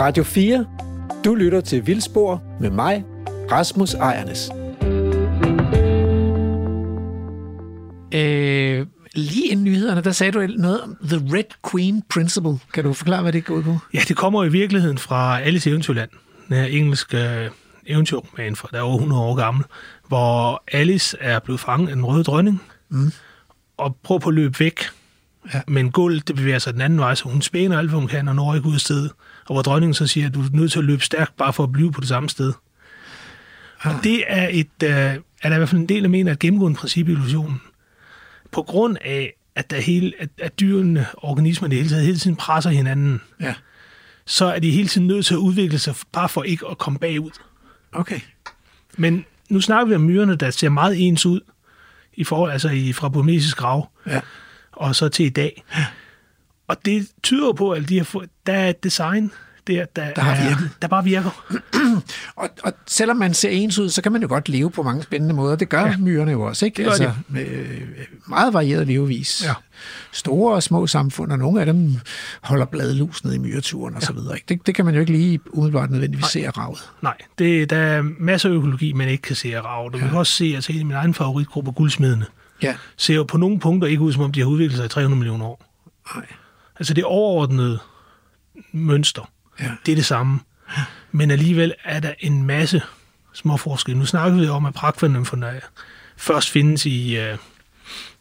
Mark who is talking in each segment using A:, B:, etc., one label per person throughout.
A: Radio 4. Du lytter til Vildspor med mig, Rasmus Ejernes. Øh, lige inden nyhederne, der sagde du noget om The Red Queen Principle. Kan du forklare, hvad det går ud på?
B: Ja, det kommer i virkeligheden fra Alice Eventyrland. Den her engelske øh, eventyrroman fra der er over 100 år gammel, hvor Alice er blevet fanget af den røde dronning, mm. og prøver på at løbe væk. Ja. Men guld, det bevæger sig den anden vej, så hun spænder alt, hvad hun kan, og når ikke ud af stedet. Og hvor dronningen så siger, at du er nødt til at løbe stærkt, bare for at blive på det samme sted. Ah. Og det er, et, uh, er der i hvert fald en del, der mener, at gennemgående princip i illusionen. På grund af, at, der hele, at, at dyrene, organismerne hele tiden, hele tiden presser hinanden, ja. så er de hele tiden nødt til at udvikle sig, bare for ikke at komme bagud.
A: Okay.
B: Men nu snakker vi om myrerne, der ser meget ens ud, i forhold, altså i, fra burmesisk grav, ja. Og så til i dag. Og det tyder på, at de har fået, der er et design, der, der,
A: der, har er, virket.
B: der bare virker.
A: og, og selvom man ser ens ud, så kan man jo godt leve på mange spændende måder. Det gør ja. myrerne jo også, ikke?
B: Det altså,
A: de. Med øh, meget varieret levevis. Ja. Store og små samfund, og nogle af dem holder bladlus ned i myreturen og ja. så videre. Ikke? Det, det kan man jo ikke lige umiddelbart nødvendigvis Nej. se af ravet.
B: Nej, det, der er masser af økologi, man ikke kan se af ravet. Du ja. kan også se, at en af mine egen favoritgruppe, guldsmedene, ja. ser jo på nogle punkter ikke ud, som om de har udviklet sig i 300 millioner år. Nej. Altså det overordnede mønster, ja. det er det samme. Men alligevel er der en masse små forskelle. Nu snakker vi om, at pragtvanddymferne først findes i, uh,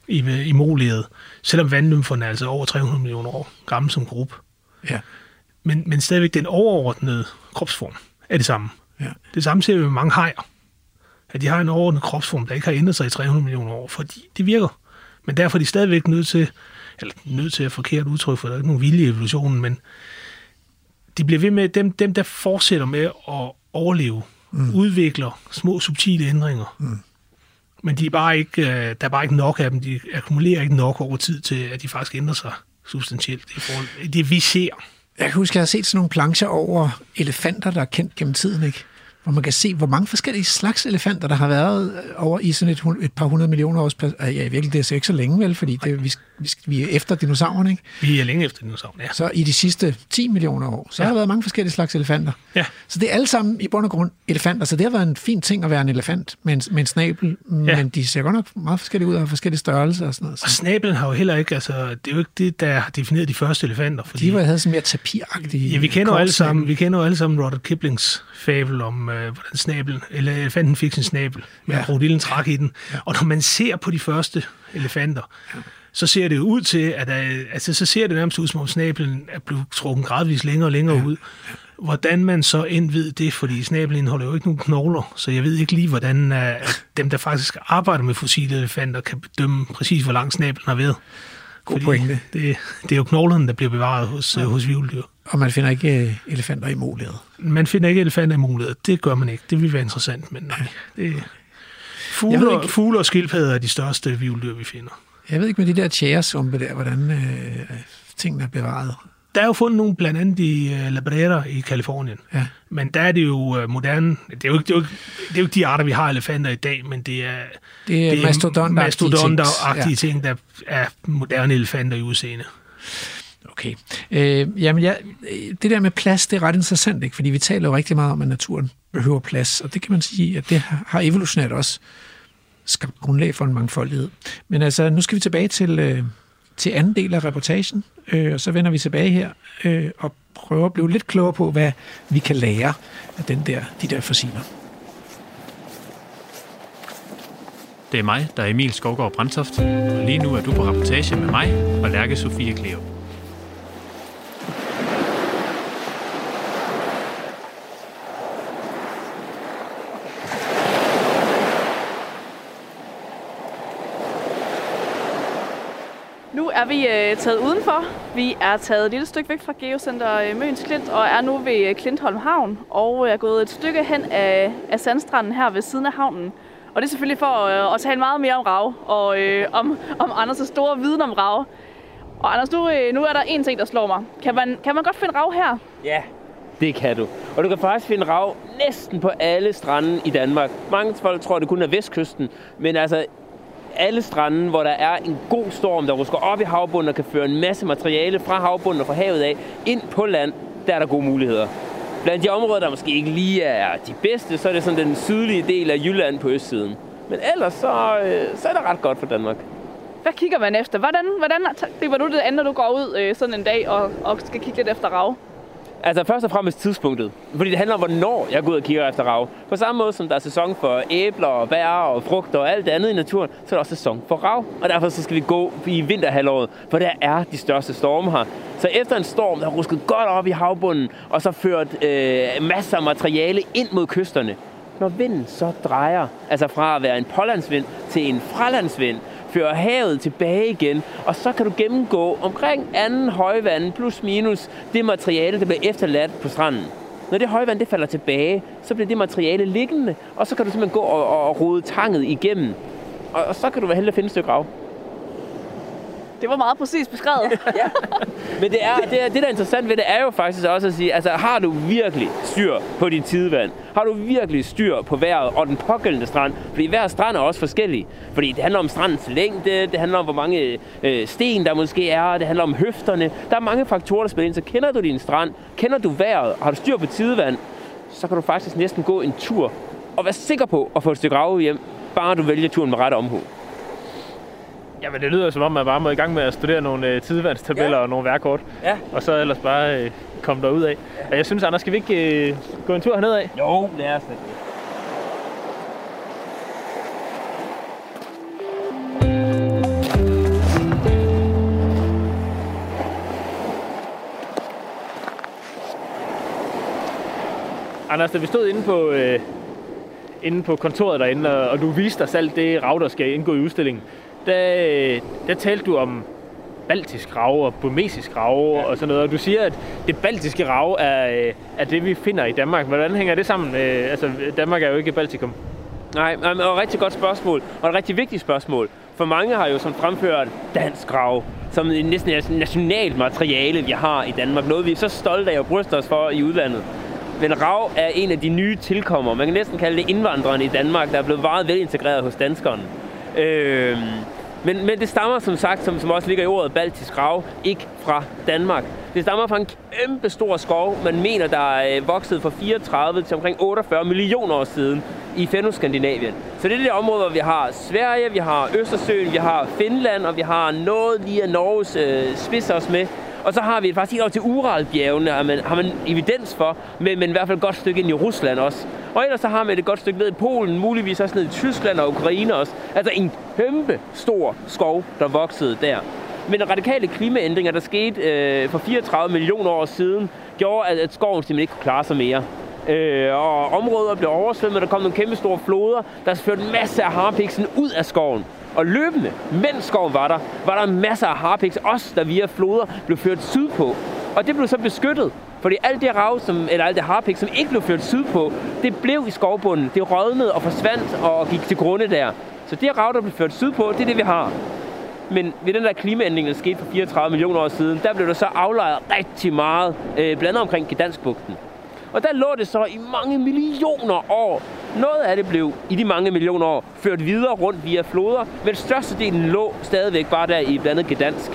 B: i, i moliet, selvom vanddymferne er altså over 300 millioner år gammel som gruppe. Ja. Men, men stadigvæk den overordnede kropsform er det samme. Ja. Det samme ser vi med mange hajer. At de har en overordnet kropsform, der ikke har ændret sig i 300 millioner år, fordi det virker. Men derfor er de stadigvæk nødt til eller nødt til at forkert udtryk, for der er ikke nogen vilje i evolutionen, men de bliver ved med, dem, dem der fortsætter med at overleve, mm. udvikler små subtile ændringer. Mm. Men de er bare ikke, øh, der er bare ikke nok af dem. De akkumulerer ikke nok over tid til, at de faktisk ændrer sig substantielt i forhold til det, vi ser.
A: Jeg kan huske, at jeg har set sådan nogle plancher over elefanter, der er kendt gennem tiden, ikke? Hvor man kan se, hvor mange forskellige slags elefanter, der har været øh, over i sådan et, et par hundrede millioner års... Ja, virkelig, det er så ikke så længe, vel? Fordi det, vi, vi, vi er efter dinosaurerne, ikke?
B: Vi er længe efter dinosaurerne, ja.
A: Så i de sidste 10 millioner år, så ja. har der været mange forskellige slags elefanter. Ja. Så det er alle sammen i bund og grund elefanter. Så det har været en fin ting at være en elefant med en, med en snabel, ja. men de ser godt nok meget forskellige ud og har forskellige størrelser og sådan noget.
B: Og snabelen har jo heller ikke... Altså, det er jo ikke det, der har defineret de første elefanter.
A: Fordi, de var, havde sådan mere tapiragtige...
B: Ja, vi kender jo alle sammen, vi kender jo alle sammen Robert Kiplings fabel om, øh, hvordan snabel, eller elefanten fik sin snabel, med ja. krokodillen trak i den. Ja. Og når man ser på de første elefanter, ja. Så ser det ud til, at der, altså, så ser det nærmest ud, som om snablen er blevet trukket gradvist længere og længere ja. ud. Hvordan man så end ved det, fordi snablen indeholder jo ikke nogen knogler, så jeg ved ikke lige, hvordan uh, dem, der faktisk arbejder med fossile elefanter, kan bedømme præcis, hvor lang snablen har været.
A: God pointe.
B: Det, det er jo knoglerne, der bliver bevaret hos, ja. hos vivldyr.
A: Og man finder ikke øh, elefanter i mulighed.
B: Man finder ikke elefanter i mulighed. Det gør man ikke. Det vil være interessant, men nej. Det, fugle, ikke, fugle og skildpadder er de største vivldyr, vi finder.
A: Jeg ved ikke med de der tjæresumpe der, hvordan øh, tingene er bevaret.
B: Der er jo fundet nogle blandt andet i uh, La Brera i Kalifornien. Ja. Men der er det jo uh, moderne... Det er jo, ikke, det, er jo, det er jo ikke de arter, vi har elefanter i dag, men det er...
A: Det er, det er mastodonter-agtige
B: mastodonter ting, ja. ting, der er moderne elefanter i udseende.
A: Okay. Øh, jamen, ja, det der med plads, det er ret interessant, ikke? fordi vi taler jo rigtig meget om, at naturen behøver plads, og det kan man sige, at det har evolutionært også skabt grundlag for en mangfoldighed. Men altså, nu skal vi tilbage til, øh, til anden del af reportagen, øh, og så vender vi tilbage her øh, og prøver at blive lidt klogere på, hvad vi kan lære af den der, de der fossiler.
C: Det er mig, der er Emil Skovgaard Brandtoft, og lige nu er du på rapportage med mig og Lærke Sofie Kleo.
D: Er vi øh, taget udenfor. Vi er taget et lille stykke væk fra Geocenter øh, Møns Klint og er nu ved øh, Klintholm Havn og øh, er gået et stykke hen af, af sandstranden her ved siden af havnen. Og det er selvfølgelig for øh, at tale meget mere om rav og øh, om, om Anders' store viden om rav. Og Anders, nu, øh, nu er der en ting, der slår mig. Kan man, kan man godt finde rav her?
E: Ja, det kan du. Og du kan faktisk finde rav næsten på alle strande i Danmark. Mange folk tror, det kun er vestkysten, men altså alle stranden, hvor der er en god storm, der rusker op i havbunden og kan føre en masse materiale fra havbunden og fra havet af ind på land, der er der gode muligheder. Blandt de områder, der måske ikke lige er de bedste, så er det sådan den sydlige del af Jylland på østsiden. Men ellers så, øh, så er det ret godt for Danmark.
D: Hvad kigger man efter? Hvordan, hvordan griber du det an, når du går ud øh, sådan en dag og, og skal kigge lidt efter rav?
E: Altså først og fremmest tidspunktet. Fordi det handler om, hvornår jeg går ud og kigger efter rav. På samme måde som der er sæson for æbler og bær og frugter og alt det andet i naturen, så er der også sæson for rav. Og derfor så skal vi gå i vinterhalvåret, for der er de største storme her. Så efter en storm, der har rusket godt op i havbunden, og så ført øh, masser af materiale ind mod kysterne, når vinden så drejer, altså fra at være en pålandsvind til en fralandsvind, fører havet tilbage igen, og så kan du gennemgå omkring anden højvand plus minus det materiale, der bliver efterladt på stranden. Når det højvand det falder tilbage, så bliver det materiale liggende, og så kan du simpelthen gå og, og rode tanget igennem. Og, og så kan du være heldig at finde et stykke grav.
D: Det var meget præcis beskrevet. ja.
E: Men det, er, det, er, det, der er interessant ved det, er jo faktisk også at sige, altså har du virkelig styr på din tidevand? Har du virkelig styr på vejret og den pågældende strand? Fordi hver strand er også forskellig. Fordi det handler om strandens længde, det handler om, hvor mange øh, sten der måske er, det handler om høfterne. Der er mange faktorer, der spiller ind. Så kender du din strand, kender du vejret, har du styr på tidevand, så kan du faktisk næsten gå en tur og være sikker på at få et stykke rave hjem, bare du vælger turen med ret omhu.
C: Jamen, det lyder som om, man bare må i gang med at studere nogle øh, tidevandstabeller ja. og nogle værkort. Ja. Og så ellers bare øh, komme derud af. Ja. Jeg synes, Anders, skal vi ikke øh, gå en tur herned af?
E: Jo, lad os det.
C: Anders, da vi stod inde på, øh, inde på kontoret derinde, og, og du viste os alt det rav, der skal indgå i udstillingen, der, der talte du om baltisk rav og burmesisk rav ja. og sådan noget. Og du siger, at det baltiske rav er, er det, vi finder i Danmark. Hvordan hænger det sammen? Øh, altså, Danmark er jo ikke Baltikum.
E: Nej, er et rigtig godt spørgsmål, og et rigtig vigtigt spørgsmål. For mange har jo sådan fremført dansk rav som en næsten nationalt materiale, vi har i Danmark. Noget, vi er så stolte af at bryste os for i udlandet. Men rav er en af de nye tilkommer. Man kan næsten kalde det indvandrerne i Danmark, der er blevet meget velintegreret hos danskerne. Øh, men, men det stammer som sagt, som, som også ligger i ordet baltisk rav, ikke fra Danmark. Det stammer fra en kæmpe stor skov, man mener, der er øh, vokset fra 34 til omkring 48 millioner år siden i Fennoskandinavien. Så det er det område, hvor vi har Sverige, vi har Østersøen, vi har Finland, og vi har noget lige af Norges øh, spids også med. Og så har vi faktisk helt op til Uralbjergene, har man, har man evidens for, men, men i hvert fald et godt stykke ind i Rusland også. Og ellers så har man et godt stykke ned i Polen, muligvis også ned i Tyskland og Ukraine også. Altså en kæmpe stor skov, der voksede der. Men radikale klimaændringer, der skete øh, for 34 millioner år siden, gjorde, at, at skoven simpelthen ikke kunne klare sig mere. Øh, og områder blev oversvømmet, der kom nogle kæmpe store floder, der førte en masse af harpiksen ud af skoven. Og løbende, mens skoven var der, var der masser af harpiks, også der via floder blev ført sydpå. Og det blev så beskyttet, fordi alt det rav, som, eller alt det harpik, som ikke blev ført sydpå, det blev i skovbunden. Det rådnede og forsvandt og gik til grunde der. Så det rav, der blev ført sydpå, det er det, vi har. Men ved den der klimaændring, der skete for 34 millioner år siden, der blev der så aflejret rigtig meget, øh, blandt andet omkring Gdanskbugten. Og der lå det så i mange millioner år. Noget af det blev i de mange millioner år ført videre rundt via floder, men størstedelen lå stadigvæk bare der i blandet Gdansk.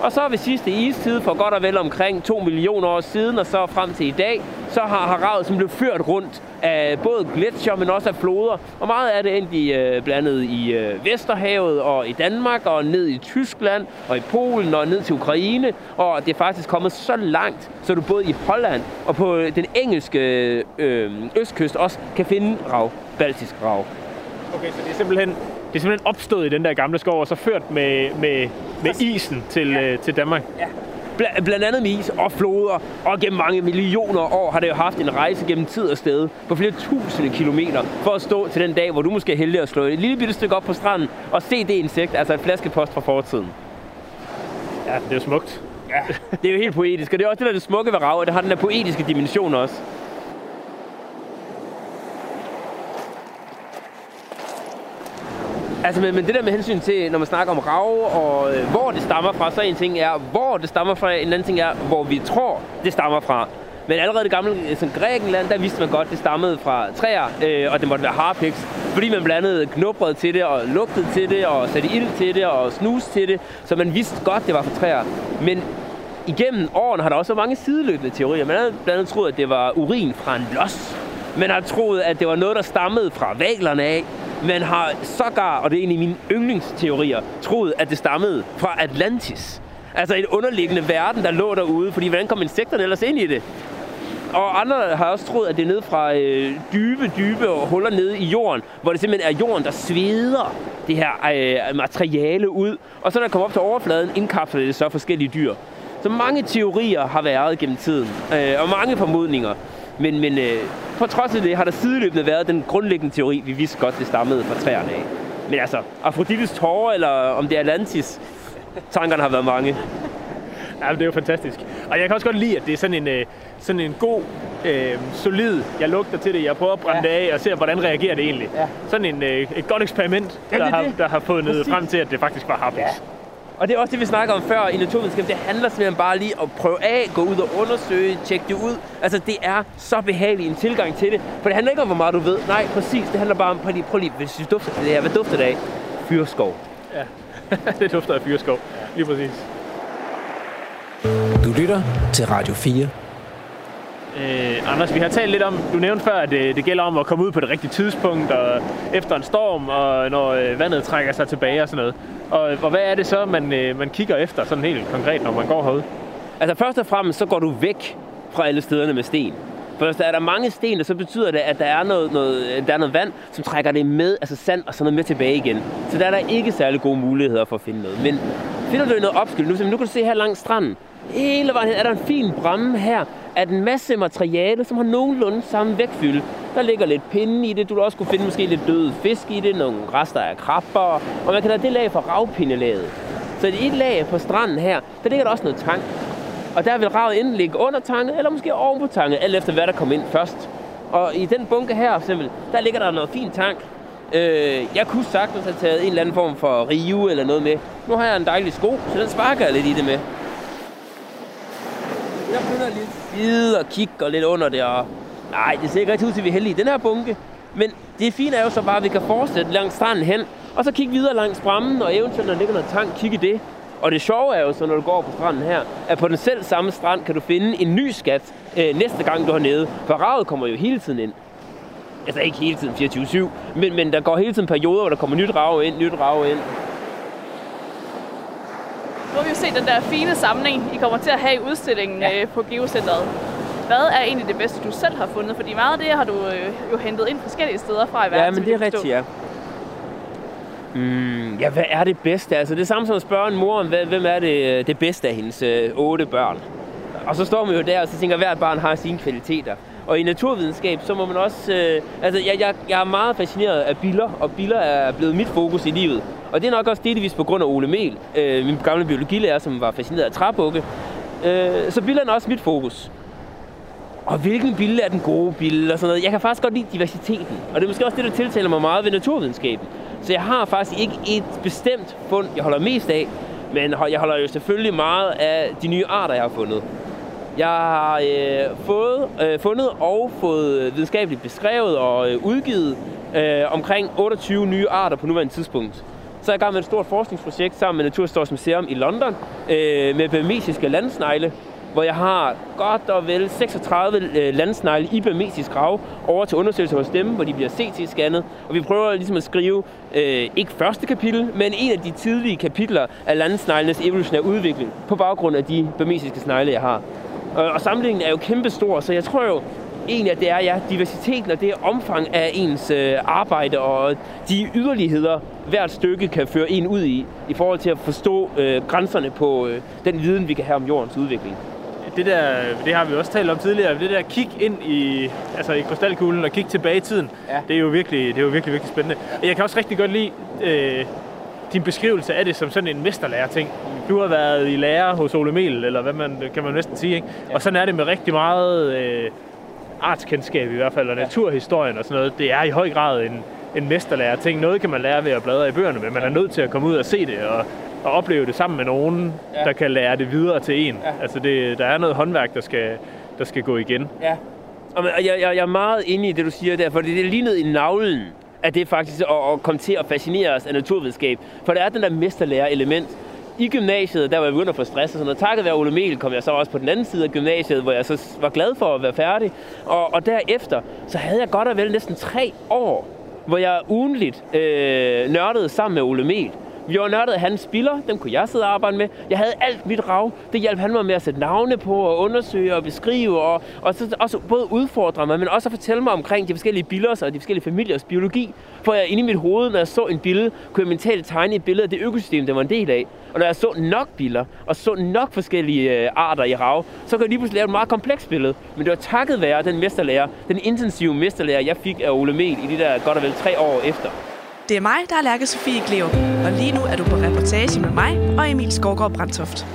E: Og så ved sidste istid, for godt og vel omkring 2 millioner år siden, og så frem til i dag, så har haravet som blev ført rundt af både gletsjer, men også af floder. Og meget af det endte i, øh, blandet i øh, Vesterhavet og i Danmark, og ned i Tyskland, og i Polen, og ned til Ukraine. Og det er faktisk kommet så langt, så du både i Holland og på den engelske øh, østkyst også kan finde rav, baltisk rav.
C: Okay, så det er simpelthen det er simpelthen opstået i den der gamle skov, og så ført med, med, med isen til, ja. øh, til Danmark. Ja.
E: Bl- blandt andet med is og floder, og gennem mange millioner år har det jo haft en rejse gennem tid og sted på flere tusinde kilometer, for at stå til den dag, hvor du måske er heldig at slå et lille bitte stykke op på stranden og se det insekt, altså et flaskepost fra fortiden.
C: Ja, det er jo smukt.
E: Ja, det er jo helt poetisk, og det er også det, der er det smukke ved rav, det har den der poetiske dimension også. Altså, men, men det der med hensyn til, når man snakker om rav og øh, hvor det stammer fra, så en ting er, hvor det stammer fra, en anden ting er, hvor vi tror, det stammer fra. Men allerede i gamle øh, som Grækenland, der vidste man godt, at det stammede fra træer, øh, og det måtte være harpiks, fordi man blandede knubret til det, og lugtede til det, og satte ild til det, og snus til det, så man vidste godt, det var fra træer. Men igennem årene har der også været mange sideløbende teorier. Man havde blandt andet troet, at det var urin fra en los. Man har troet, at det var noget, der stammede fra valerne af. Man har sågar, og det er en af mine yndlingsteorier, troet, at det stammede fra Atlantis. Altså en underliggende verden, der lå derude, fordi hvordan kom insekterne ellers ind i det? Og andre har også troet, at det er nede fra øh, dybe, dybe huller nede i jorden, hvor det simpelthen er jorden, der sveder det her øh, materiale ud. Og så når det kommer op til overfladen, indkapsler det så forskellige dyr. Så mange teorier har været gennem tiden, øh, og mange formodninger. Men, men øh, på trods af det har der sideløbende været den grundlæggende teori, vi vidste godt, det stammede fra træerne af. Men altså, Afrodites tårer, eller om det er Atlantis, tankerne har været mange.
C: Ja, det er jo fantastisk. Og jeg kan også godt lide, at det er sådan en, øh, sådan en god, øh, solid, jeg lugter til det, jeg prøver at brænde ja. det af og ser, hvordan reagerer det egentlig. Ja. Sådan en, øh, et godt eksperiment, ja, der, har, der har fået ned frem til, at det faktisk var harpis. Ja.
E: Og det er også det, vi snakker om før i naturvidenskab. Det handler simpelthen bare lige at prøve af, gå ud og undersøge, tjekke det ud. Altså, det er så behageligt en tilgang til det. For det handler ikke om, hvor meget du ved. Nej, præcis. Det handler bare om, prøv lige, prøv lige hvis du dufter til det her. Hvad dufter det af? Fyrskov.
C: Ja, det dufter af fyrskov. Lige præcis.
F: Du lytter til Radio 4.
C: Øh, Anders, vi har talt lidt om, du nævnte før, at det, det gælder om at komme ud på det rigtige tidspunkt, og efter en storm, og når øh, vandet trækker sig tilbage og sådan noget. Og, og hvad er det så, man, øh, man kigger efter sådan helt konkret, når man går herude?
E: Altså først og fremmest, så går du væk fra alle stederne med sten. For hvis der er der mange sten, så betyder det, at der er noget, noget, der er noget vand, som trækker det med, altså sand og sådan noget med tilbage igen. Så der er der ikke særlig gode muligheder for at finde noget. Men finder du noget opskyld, nu, nu kan du se her langs stranden, hele vejen hen er der en fin bramme her, af en masse materiale, som har nogenlunde samme vægtfylde. Der ligger lidt pinde i det, du vil også kunne finde måske lidt døde fisk i det, nogle rester af krabber, og man kan lade det lag fra ravpindelaget. Så i et lag på stranden her, der ligger der også noget tang. Og der vil ravet enten ligge under tanget, eller måske oven på tanget, alt efter hvad der kommer ind først. Og i den bunke her, for eksempel, der ligger der noget fint tank. Øh, jeg kunne sagtens have taget en eller anden form for rive eller noget med. Nu har jeg en dejlig sko, så den sparker jeg lidt i det med. Jeg begynder lidt og kigge og lidt under det, og nej, det ser ikke rigtig ud til, at vi er heldige i den her bunke. Men det fine er jo så bare, at vi kan fortsætte langs stranden hen, og så kigge videre langs brammen, og eventuelt, når der ligger noget tang, kigge det. Og det sjove er jo så, når du går på stranden her, at på den selv samme strand kan du finde en ny skat øh, næste gang, du er nede. For ravet kommer jo hele tiden ind. Altså ikke hele tiden 24-7, men, men der går hele tiden perioder, hvor der kommer nyt rav ind, nyt rav ind.
D: Nu har vi jo set den der fine samling, I kommer til at have i udstillingen ja. øh, på Geocenteret. Hvad er egentlig det bedste, du selv har fundet? Fordi meget af det har du øh, jo hentet ind forskellige steder fra i verden.
E: Ja, men det er rigtigt, ja. Mm, ja, hvad er det bedste? Altså, det er samme som at spørge en mor om, hvem er det, øh, det bedste af hendes øh, otte børn. Og så står man jo der, og så tænker, at hvert barn har sine kvaliteter. Og i naturvidenskab, så må man også... Øh, altså, jeg, jeg, jeg er meget fascineret af biller, og biller er blevet mit fokus i livet. Og det er nok også delvis på grund af Ole Mel, øh, min gamle biologilærer, som var fascineret af træbukke. Øh, så billerne er også mit fokus. Og hvilken bille er den gode bille og sådan noget. Jeg kan faktisk godt lide diversiteten. Og det er måske også det, der tiltaler mig meget ved naturvidenskaben. Så jeg har faktisk ikke et bestemt fund, jeg holder mest af. Men jeg holder jo selvfølgelig meget af de nye arter, jeg har fundet. Jeg har øh, fået, øh, fundet og fået videnskabeligt beskrevet og øh, udgivet øh, omkring 28 nye arter på nuværende tidspunkt. Så er jeg i gang med et stort forskningsprojekt sammen med Naturhistorisk Museum i London øh, med bermesiske landsnegle, hvor jeg har godt og vel 36 øh, landsnegle i bermesisk grav over til undersøgelse hos dem, hvor de bliver CT-scannet. Og vi prøver ligesom at skrive, øh, ikke første kapitel, men en af de tidlige kapitler af landsneglenes evolutionære udvikling på baggrund af de bermesiske snegle, jeg har. Og, og samlingen er jo kæmpestor, så jeg tror jo, egentlig, at det er ja, diversiteten og det omfang af ens øh, arbejde og de yderligheder, hvert stykke kan føre en ud i, i forhold til at forstå øh, grænserne på øh, den viden, vi kan have om jordens udvikling.
C: Det, der, det har vi også talt om tidligere, det der kig ind i, altså i krystalkuglen og kig tilbage i tiden, ja. det, er jo virkelig, det er jo virkelig, virkelig spændende. Jeg kan også rigtig godt lide øh, din beskrivelse af det som sådan en mesterlærer-ting. Du har været i lærer hos Ole Mel, eller hvad man, kan man næsten sige, ikke? Ja. Og sådan er det med rigtig meget øh, artskendskab i hvert fald, og ja. naturhistorien og sådan noget. Det er i høj grad en, en mesterlærer-ting. Noget kan man lære ved at bladre i bøgerne, men man er nødt til at komme ud og se det, og, og opleve det sammen med nogen, ja. der kan lære det videre til en. Ja. Altså, det, der er noget håndværk, der skal, der skal gå igen.
E: Ja. Og jeg, jeg, jeg er meget inde i det, du siger der, for det er lige ned i navlen at det faktisk at, at komme til at fascinere os af naturvidenskab. For der er den der mesterlærer element. i gymnasiet, der var jeg begyndt at få stress og sådan noget. Takket være Ole Mel kom jeg så også på den anden side af gymnasiet, hvor jeg så var glad for at være færdig. Og, og derefter, så havde jeg godt og vel næsten tre år, hvor jeg ugenligt øh, nørdede sammen med Ole Mel. Vi var nørdet af hans spiller, dem kunne jeg sidde og arbejde med. Jeg havde alt mit rav. Det hjalp han mig med at sætte navne på og undersøge og beskrive. Og, og så også både udfordre mig, men også at fortælle mig omkring de forskellige billeder og de forskellige familiers biologi. For jeg inde i mit hoved, når jeg så en billede, kunne jeg mentalt tegne et billede af det økosystem, det var en del af. Og når jeg så nok biller og så nok forskellige øh, arter i rav, så kunne jeg lige pludselig lave et meget komplekst billede. Men det var takket være den mesterlærer, den intensive mesterlærer, jeg fik af Ole Mel i de der godt og vel tre år efter.
G: Det er mig, der er Lærke Sofie Gleup, og lige nu er du på reportage med mig og Emil Skovgaard Brandtoft.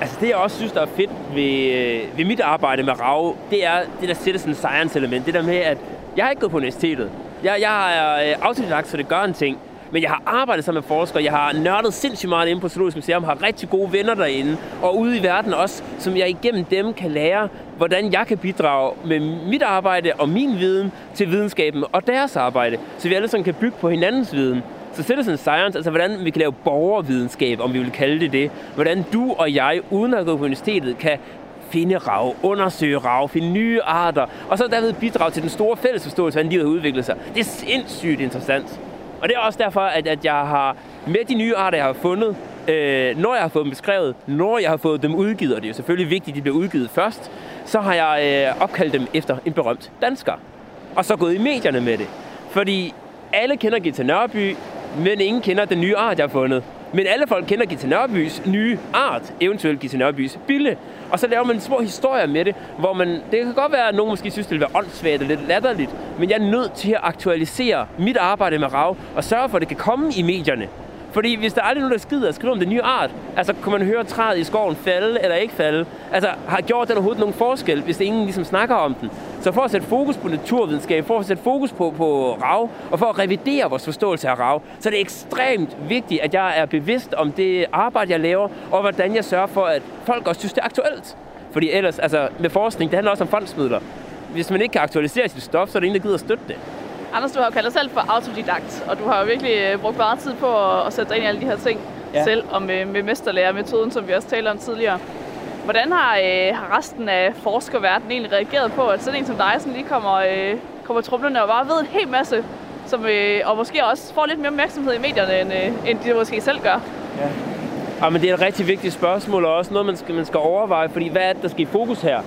E: Altså det, jeg også synes, der er fedt ved, øh, ved mit arbejde med RAV, det er det der citizen science element. Det der med, at jeg har ikke gået på universitetet. Jeg, jeg er øh, autodidakt, så det gør en ting. Men jeg har arbejdet sammen med forskere, jeg har nørdet sindssygt meget inde på Zoologisk Museum, har rigtig gode venner derinde, og ude i verden også, som jeg igennem dem kan lære, hvordan jeg kan bidrage med mit arbejde og min viden til videnskaben og deres arbejde, så vi alle sammen kan bygge på hinandens viden. Så citizen science, altså hvordan vi kan lave borgervidenskab, om vi vil kalde det det. Hvordan du og jeg, uden at gå på universitetet, kan finde rav, undersøge rav, finde nye arter, og så derved bidrage til den store fælles forståelse, hvordan livet har udviklet sig. Det er sindssygt interessant. Og det er også derfor, at, at jeg har med de nye arter, jeg har fundet, øh, når jeg har fået dem beskrevet, når jeg har fået dem udgivet, og det er jo selvfølgelig vigtigt, at de bliver udgivet først, så har jeg øh, opkaldt dem efter en berømt dansker. Og så gået i medierne med det. Fordi alle kender Gita Nørby, men ingen kender den nye art, jeg har fundet. Men alle folk kender Gita Nørbys nye art, eventuelt Gita Nørbys bille. Og så laver man små historier med det, hvor man, det kan godt være, at nogen måske synes, det vil være åndssvagt og lidt latterligt, men jeg er nødt til at aktualisere mit arbejde med RAV og sørge for, at det kan komme i medierne. Fordi hvis der aldrig er nogen, der skider at skrive om den nye art, altså kunne man høre træet i skoven falde eller ikke falde? Altså har gjort den overhovedet nogen forskel, hvis det ingen ligesom snakker om den? Så for at sætte fokus på naturvidenskab, for at sætte fokus på, på rav, og for at revidere vores forståelse af rav, så er det ekstremt vigtigt, at jeg er bevidst om det arbejde, jeg laver, og hvordan jeg sørger for, at folk også synes, det er aktuelt. Fordi ellers, altså med forskning, det handler også om fondsmidler. Hvis man ikke kan aktualisere sit stof, så er det ingen, der gider at støtte det.
D: Anders, du har jo kaldt dig selv for autodidakt, og du har jo virkelig øh, brugt meget tid på at, sætte dig ind i alle de her ting ja. selv, og med, med mesterlærermetoden, som vi også talte om tidligere. Hvordan har, øh, har resten af forskerverdenen egentlig reageret på, at sådan en som dig sådan lige kommer, øh, kommer trublende og bare ved en hel masse, som, øh, og måske også får lidt mere opmærksomhed i medierne, end, øh, end de måske selv gør? Ja.
E: Ja, men det er et rigtig vigtigt spørgsmål, og også noget, man skal, man skal overveje, fordi hvad er det, der skal i fokus her?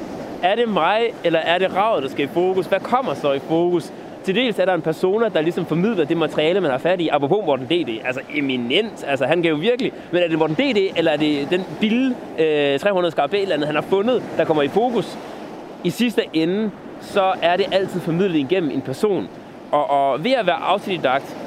E: Er det mig, eller er det ravet, der skal i fokus? Hvad kommer så i fokus? Til dels er der en persona, der ligesom formidler det materiale, man har fat i. Apropos Morten D.D. Altså eminent. Altså han kan jo virkelig... Men er det Morten D.D. eller er det den billige øh, 300 skarabæl, han har fundet, der kommer i fokus? I sidste ende, så er det altid formidlet igennem en person. Og, og ved at være autodidakt,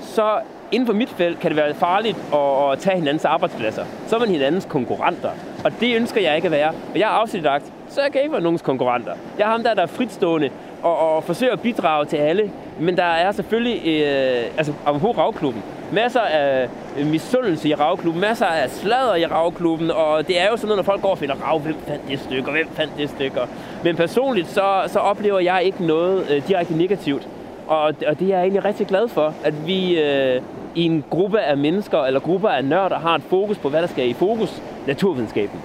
E: så inden for mit felt kan det være farligt at, at tage hinandens arbejdspladser. Så er man hinandens konkurrenter. Og det ønsker jeg ikke at være. Og jeg er autodidakt, så jeg kan ikke være nogens konkurrenter. Jeg er ham der, der er fritstående og, og forsøger at bidrage til alle. Men der er selvfølgelig, øh, altså apropos Ravklubben, masser af misundelse i Ravklubben, masser af sladder i Ravklubben, og det er jo sådan noget, når folk går og finder Rav, hvem fandt det stykker, hvem fandt det stykke. Men personligt, så, så oplever jeg ikke noget øh, direkte negativt. Og, og det er jeg egentlig rigtig glad for, at vi øh, i en gruppe af mennesker, eller grupper af nørder, har et fokus på, hvad der skal i fokus, naturvidenskaben.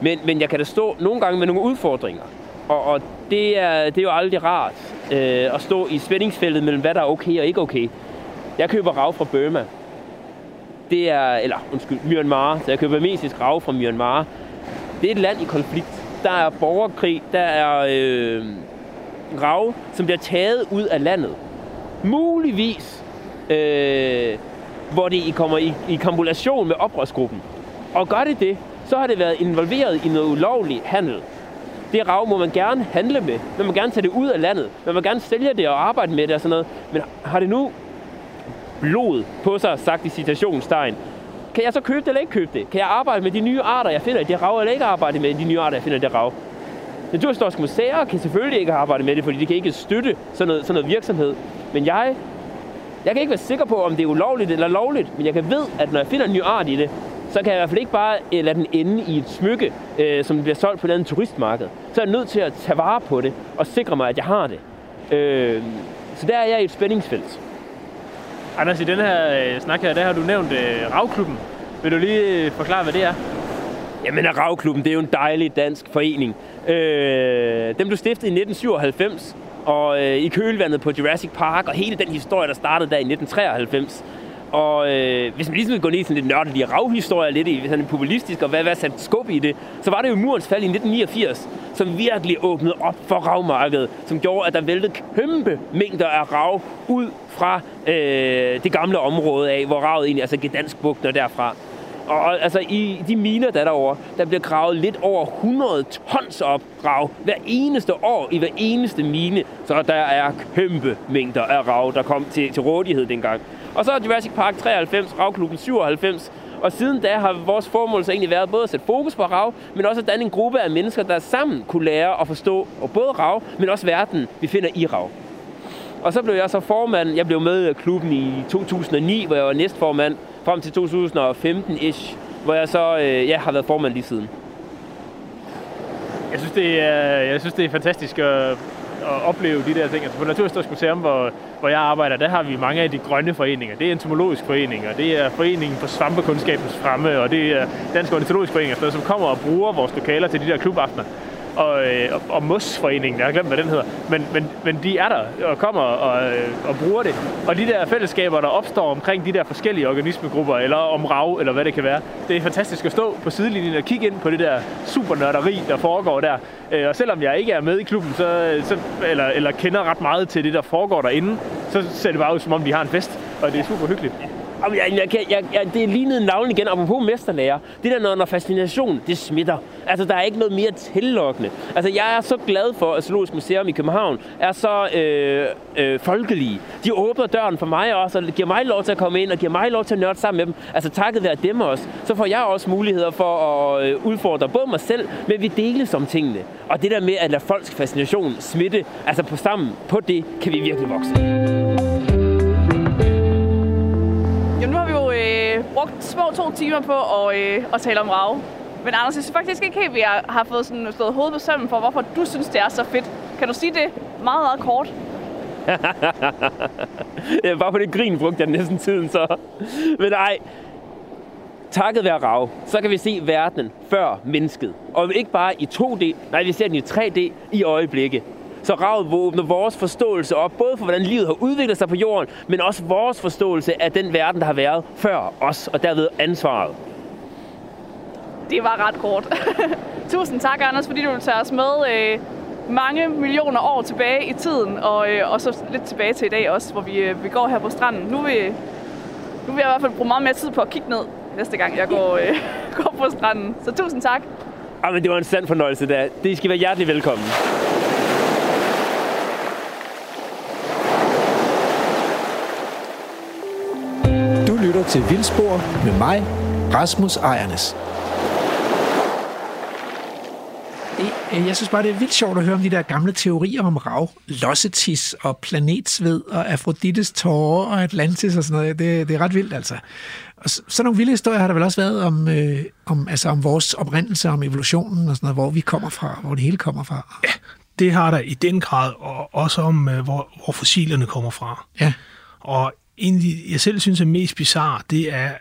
E: Men, men jeg kan da stå nogle gange med nogle udfordringer. Og, og det, er, det er jo aldrig rart øh, at stå i spændingsfeltet mellem, hvad der er okay og ikke okay. Jeg køber rav fra Burma. Det er, eller undskyld, Myanmar. Så jeg køber mestisk rav fra Myanmar. Det er et land i konflikt. Der er borgerkrig, der er øh, rav, som bliver taget ud af landet. Muligvis, øh, hvor de kommer i, i kombination med oprørsgruppen. Og gør det det, så har det været involveret i noget ulovlig handel det rav må man gerne handle med. Man må gerne tage det ud af landet. Man må gerne sælge det og arbejde med det og sådan noget. Men har det nu blod på sig, sagt i citationstegn, kan jeg så købe det eller ikke købe det? Kan jeg arbejde med de nye arter, jeg finder i det rav, eller ikke arbejde med de nye arter, jeg finder i det rav? Naturhistoriske museer kan selvfølgelig ikke arbejde med det, fordi de kan ikke støtte sådan noget, sådan noget virksomhed. Men jeg, jeg kan ikke være sikker på, om det er ulovligt eller lovligt, men jeg kan ved, at når jeg finder en ny art i det, så kan jeg i hvert fald ikke bare øh, lade den ende i et smykke, øh, som bliver solgt på et andet turistmarked. Så er jeg nødt til at tage vare på det og sikre mig, at jeg har det. Øh, så der er jeg i et spændingsfelt.
C: Anders, i den her øh, snak her, der har du nævnt øh, Ravklubben. Vil du lige forklare, hvad det er?
E: Jamen, Ravklubben, det er jo en dejlig dansk forening. Øh, den blev stiftet i 1997, og øh, i kølvandet på Jurassic Park, og hele den historie, der startede der i 1993. Og øh, hvis man ligesom vil gå ned i sådan lidt nørdelige ravhistorie lidt i, sådan populistisk, og hvad, hvad sat skub i det, så var det jo murens fald i 1989, som virkelig åbnede op for ravmarkedet, som gjorde, at der væltede kæmpe mængder af rav ud fra øh, det gamle område af, hvor ravet egentlig, altså Gdansk-bugten og derfra. Og altså i de miner, der er derovre, der bliver gravet lidt over 100 tons op rav hver eneste år i hver eneste mine. Så der er kæmpe mængder af rav, der kom til, til rådighed dengang. Og så er Jurassic Park 93, Ravklubben 97, og siden da har vores formål så egentlig været både at sætte fokus på rav, men også at danne en gruppe af mennesker, der sammen kunne lære og forstå og både rav, men også verden, vi finder i rav. Og så blev jeg så formand. Jeg blev med i klubben i 2009, hvor jeg var næstformand, frem til 2015-ish, hvor jeg så øh, ja, har været formand lige siden.
C: Jeg synes, det er, jeg synes, det er fantastisk at, at opleve de der ting. Altså på Naturhistorisk Museum, hvor, hvor jeg arbejder, der har vi mange af de grønne foreninger. Det er entomologisk forening, og det er Foreningen for Svampekundskabens Fremme, og det er Dansk Ornitologisk Forening, altså som kommer og bruger vores lokaler til de der klubaftener og, øh, og, og MOS-foreningen, jeg har glemt, hvad den hedder, men, men, men de er der og kommer og, øh, og bruger det. Og de der fællesskaber, der opstår omkring de der forskellige organismegrupper, eller om rav, eller hvad det kan være, det er fantastisk at stå på sidelinjen og kigge ind på det der supernørderi, der foregår der. Øh, og selvom jeg ikke er med i klubben, så, øh, så, eller, eller kender ret meget til det, der foregår derinde, så ser det bare ud, som om de har en fest, og det er super hyggeligt.
E: Jamen, jeg, jeg, jeg, jeg, det er lignede navn igen, og på mesterlærer. Det der, når, når fascination, det smitter. Altså, der er ikke noget mere tillokkende. Altså, jeg er så glad for, at Zoologisk Museum i København er så øh, øh, folkelige. De åbner døren for mig også, og giver mig lov til at komme ind, og giver mig lov til at nørde sammen med dem. Altså, takket være dem også, så får jeg også muligheder for at øh, udfordre både mig selv, men vi deles om tingene. Og det der med at lade folks fascination smitte, altså på sammen, på det kan vi virkelig vokse.
D: Øh, brugt små to timer på at, øh, at tale om rave. Men Anders, jeg synes faktisk ikke helt, at vi har fået sådan slået hovedet på sømmen for, hvorfor du synes, det er så fedt. Kan du sige det meget, meget kort?
E: ja, bare på det grin brugte jeg næsten tiden så. Men nej, takket være rav, så kan vi se verden før mennesket. Og ikke bare i 2D, nej, vi ser den i 3D i øjeblikket. Så ravet åbner vores forståelse op, både for hvordan livet har udviklet sig på jorden, men også vores forståelse af den verden, der har været før os, og derved ansvaret.
D: Det var ret kort. Tusind tak, Anders, fordi du vil tage os med øh, mange millioner år tilbage i tiden, og, øh, og så lidt tilbage til i dag også, hvor vi, øh, vi går her på stranden. Nu vil, nu vil jeg i hvert fald bruge meget mere tid på at kigge ned næste gang, jeg går, øh, går på stranden. Så tusind tak.
E: Jamen, det var en sand fornøjelse, da. Det skal være hjertelig velkommen.
F: Lytter til Vildspor med mig, Rasmus Ejernes.
A: Øh, jeg synes bare, det er vildt sjovt at høre om de der gamle teorier om rav, lossetis og planetsved og Afrodites tårer og Atlantis og sådan noget. Det, det er ret vildt, altså. Og så, sådan nogle vilde historier har der vel også været om, øh, om, altså om vores oprindelse, om evolutionen og sådan noget, hvor vi kommer fra, hvor det hele kommer fra.
B: Ja, det har der i den grad, og også om, øh, hvor, hvor fossilerne kommer fra.
A: Ja.
B: Og egentlig, jeg selv synes er mest bizarre, det er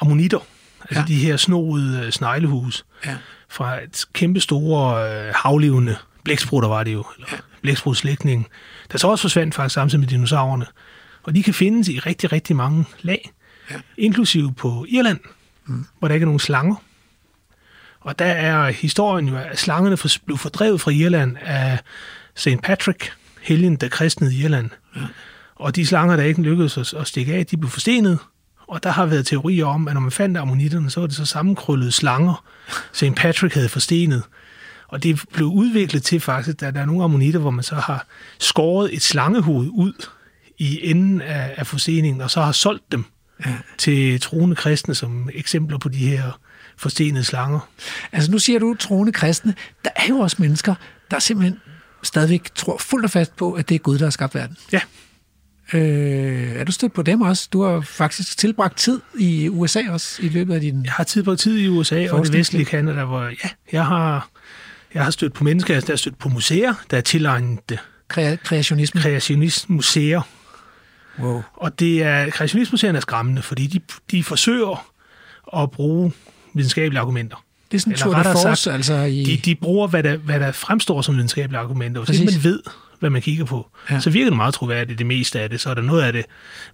B: ammonitter. Altså ja. de her snoede øh, sneglehus.
A: Ja.
B: Fra et kæmpe store øh, havlevende blæksprutter var det jo, eller ja. blækspruttslægtning, der så også forsvandt faktisk samtidig med dinosaurerne. Og de kan findes i rigtig, rigtig mange lag, ja. inklusive på Irland, mm. hvor der ikke er nogen slanger. Og der er historien jo, at slangerne blev fordrevet fra Irland af St. Patrick, helgen, der kristnede Irland. Ja. Og de slanger, der ikke lykkedes at, at stikke af, de blev forstenet. Og der har været teorier om, at når man fandt ammonitterne, så var det så sammenkrøllede slanger, St. Patrick havde forstenet. Og det blev udviklet til faktisk, at der er nogle ammonitter, hvor man så har skåret et slangehoved ud i enden af, af forsteningen, og så har solgt dem ja. til troende kristne som eksempler på de her forstenede slanger.
A: Altså nu siger du troende kristne. Der er jo også mennesker, der simpelthen stadigvæk tror fuldt og fast på, at det er Gud, der har skabt verden.
B: Ja.
A: Øh, er du stødt på dem også? Du har faktisk tilbragt tid i USA også i løbet af din...
B: Jeg har tilbragt tid i USA og det vestlige Canada, hvor ja, jeg har, jeg har stødt på mennesker, der har stødt på museer, der er tilegnet det.
A: Kre- kreationisme?
B: Kreationismuseer.
A: Wow.
B: Og det er, kreationismuseerne er skræmmende, fordi de, de forsøger at bruge videnskabelige argumenter.
A: Det er sådan en tur de force, sagt, altså i...
B: De, de bruger, hvad der, hvad der fremstår som videnskabelige argumenter. Hvis man ved, hvad man kigger på, ja. så virker det meget troværdigt, det meste af det. Så er der noget af det,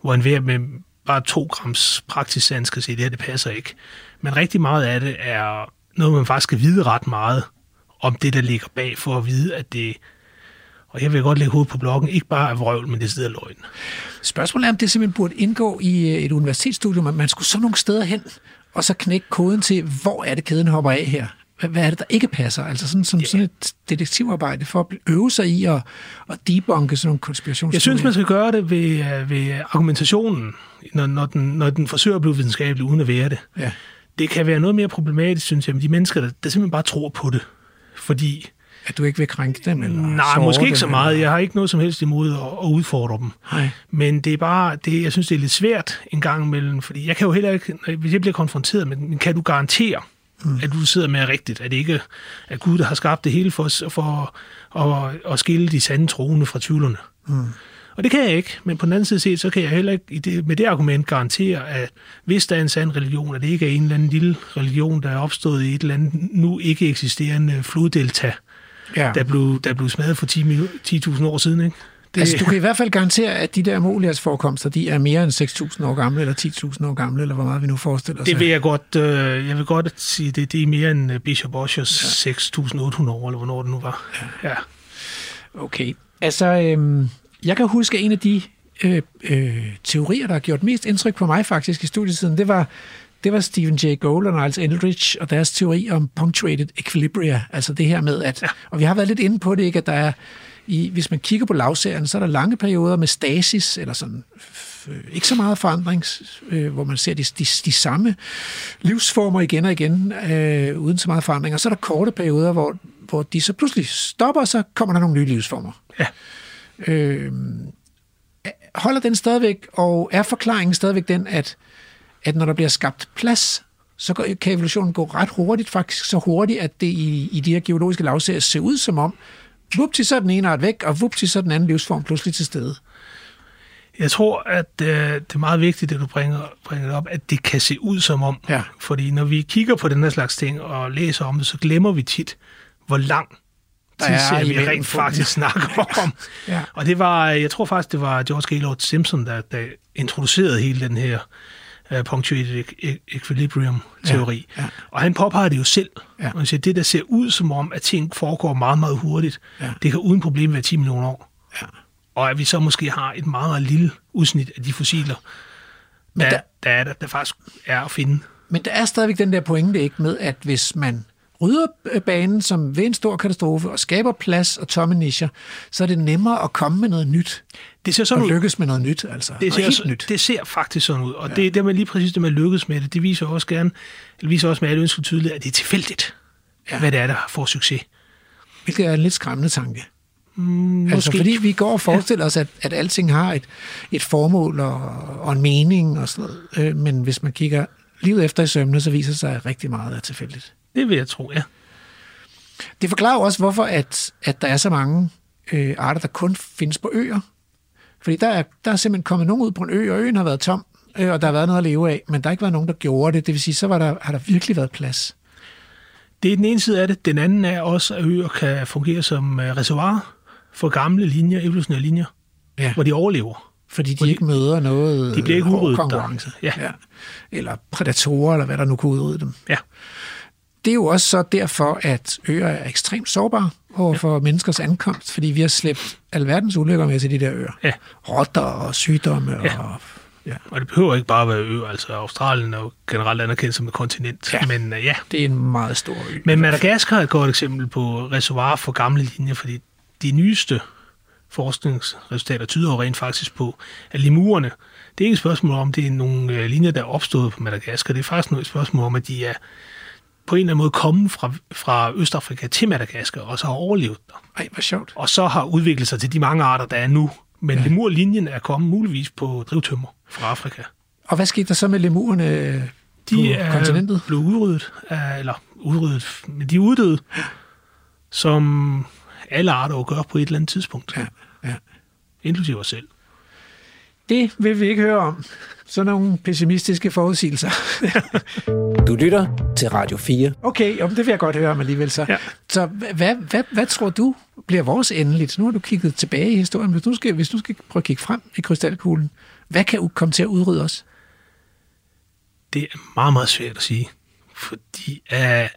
B: hvor en ved med bare to grams praktisk sans kan sige, det her det passer ikke. Men rigtig meget af det er noget, man faktisk skal vide ret meget om det, der ligger bag, for at vide, at det og jeg vil godt lægge hovedet på blokken, ikke bare af vrøvl, men det sidder løgn.
A: Spørgsmålet er, om det simpelthen burde indgå i øh, et universitetsstudium, at man skulle så nogle steder hen, og så knække koden til, hvor er det kæden hopper af her? Hvad er det, der ikke passer? Altså sådan, som yeah. sådan et detektivarbejde for at øve sig i at, at debunke sådan nogle konspirationer.
B: Jeg synes, man skal gøre det ved, øh, ved argumentationen, når, når, den, når den forsøger at blive videnskabelig, uden at være det. Ja. Det kan være noget mere problematisk, synes jeg, med de mennesker, der, der simpelthen bare tror på det. Fordi
A: at du ikke vil krænke dem? Eller
B: Nej, måske ikke så meget. Jeg har ikke noget som helst imod at, at udfordre dem. Nej. Men det er bare, det, jeg synes, det er lidt svært en gang imellem, fordi jeg kan jo heller ikke, hvis jeg bliver konfronteret med kan du garantere, mm. at du sidder med rigtigt, at det ikke er Gud, der har skabt det hele for, for at, at skille de sande troende fra tvivlerne. Mm. Og det kan jeg ikke, men på den anden side set, så kan jeg heller ikke med det argument garantere, at hvis der er en sand religion, at det ikke er en eller anden lille religion, der er opstået i et eller andet nu ikke eksisterende floddelta, ja. der, blev, der blev smadret for 10.000 10 år siden. Ikke?
A: Det, altså, du kan i hvert fald garantere, at de der Molias-forekomster, de er mere end 6.000 år gamle, eller 10.000 år gamle, eller hvor meget vi nu forestiller os.
B: Det vil jeg godt, øh, jeg vil godt sige, det, det er mere end øh, Bishop Oshers ja. 6.800 år, eller hvornår det nu var. Ja. ja.
A: Okay. Altså, øh, jeg kan huske en af de øh, øh, teorier, der har gjort mest indtryk på mig faktisk i studietiden, det var det var Stephen Jay Gould og Niles Eldridge og deres teori om punctuated equilibria, altså det her med, at, og vi har været lidt inde på det, ikke, at der er, i, hvis man kigger på lavserien, så er der lange perioder med stasis, eller sådan, ikke så meget forandring, øh, hvor man ser de, de, de samme livsformer igen og igen, øh, uden så meget forandring, og så er der korte perioder, hvor, hvor de så pludselig stopper, og så kommer der nogle nye livsformer. Ja. Øh, holder den stadigvæk, og er forklaringen stadigvæk den, at at når der bliver skabt plads, så kan evolutionen gå ret hurtigt, faktisk så hurtigt, at det i, i de her geologiske lavserier ser ud som om, vupti så er den ene art væk, og vupti så er den anden livsform pludselig til stede.
B: Jeg tror, at øh, det er meget vigtigt, at du bringer, bringer det op, at det kan se ud som om. Ja. Fordi når vi kigger på den her slags ting og læser om det, så glemmer vi tit, hvor lang tidsserie vi rent faktisk snakker om. ja. Og det var, jeg tror faktisk, det var George Gaylord Simpson, der, der introducerede hele den her uh, punctuated equilibrium-teori. Ja, ja. Og han påpeger det jo selv. Ja. Han siger, det der ser ud som om, at ting foregår meget, meget hurtigt, ja. det kan uden problem være 10 millioner år. Ja. Og at vi så måske har et meget, meget lille udsnit af de fossiler, Men der, der, der, er, der, der faktisk er at finde.
A: Men der er stadigvæk den der pointe ikke med, at hvis man rydder banen som ved en stor katastrofe og skaber plads og tomme nischer, så er det nemmere at komme med noget nyt. Det ser sådan og ud. lykkes med noget nyt, altså.
B: Det ser,
A: helt
B: nyt. det ser faktisk sådan ud. Og ja. det, det med lige præcis det at lykkes med det, det viser også gerne, det viser også med alle ønsker tydeligt, at det er tilfældigt, ja. hvad det er, der får succes.
A: Hvilket er en lidt skræmmende tanke. Mm, altså, fordi vi går og forestiller ja. os, at, at alting har et, et formål og, og en mening og sådan noget. Øh, men hvis man kigger livet efter i sømne, så viser det sig, at rigtig meget er tilfældigt.
B: Det vil jeg tro, ja.
A: Det forklarer også, hvorfor at, at der er så mange øh, arter, der kun findes på øer. Fordi der er, der er simpelthen kommet nogen ud på en ø, og øen har været tom, øh, og der har været noget at leve af, men der har ikke været nogen, der gjorde det. Det vil sige, så var der, har der virkelig været plads.
B: Det er den ene side af det. Den anden er også, at øer kan fungere som øh, reservoir for gamle linjer, evolutionære linjer, ja. hvor de overlever.
A: Fordi de, de ikke møder noget
B: de bliver ikke
A: konkurrence. Ja. ja. Eller prædatorer, eller hvad der nu kunne udrydde dem.
B: Ja
A: det er jo også så derfor, at øer er ekstremt sårbare over for ja. menneskers ankomst, fordi vi har slæbt alverdens ulykker med til de der øer. Ja. Rotter og sygdomme ja. og
B: Ja. Og det behøver ikke bare at være ø, altså Australien er jo generelt anerkendt som et kontinent.
A: Ja, men uh, ja. det er en meget stor ø.
B: Men Madagaskar er et godt eksempel på reservoir for gamle linjer, fordi de nyeste forskningsresultater tyder jo rent faktisk på, at lemurerne, det er ikke et spørgsmål om, det er nogle øh, linjer, der er opstået på Madagaskar. Det er faktisk et spørgsmål om, at de er på en eller anden måde kommet fra, fra Østafrika til Madagaskar, og så har overlevet der.
A: Ej, hvor sjovt.
B: Og så har udviklet sig til de mange arter, der er nu. Men ja. lemurlinjen er kommet muligvis på drivtømmer fra Afrika.
A: Og hvad skete der så med lemurerne de på er kontinentet?
B: blev udryddet, eller udryddet, men de er uddøde, som alle arter gør på et eller andet tidspunkt. Ja, ja. Inklusive os selv.
A: det vil vi ikke høre om. Så nogle pessimistiske forudsigelser.
F: du lytter til Radio 4.
A: Okay, jo, det vil jeg godt høre om alligevel så. Ja. Så hvad, hvad, hvad tror du bliver vores endeligt? Nu har du kigget tilbage i historien. Hvis du skal, hvis du skal prøve at kigge frem i krystalkuglen, hvad kan komme til at udrydde os?
B: Det er meget, meget svært at sige. Fordi uh,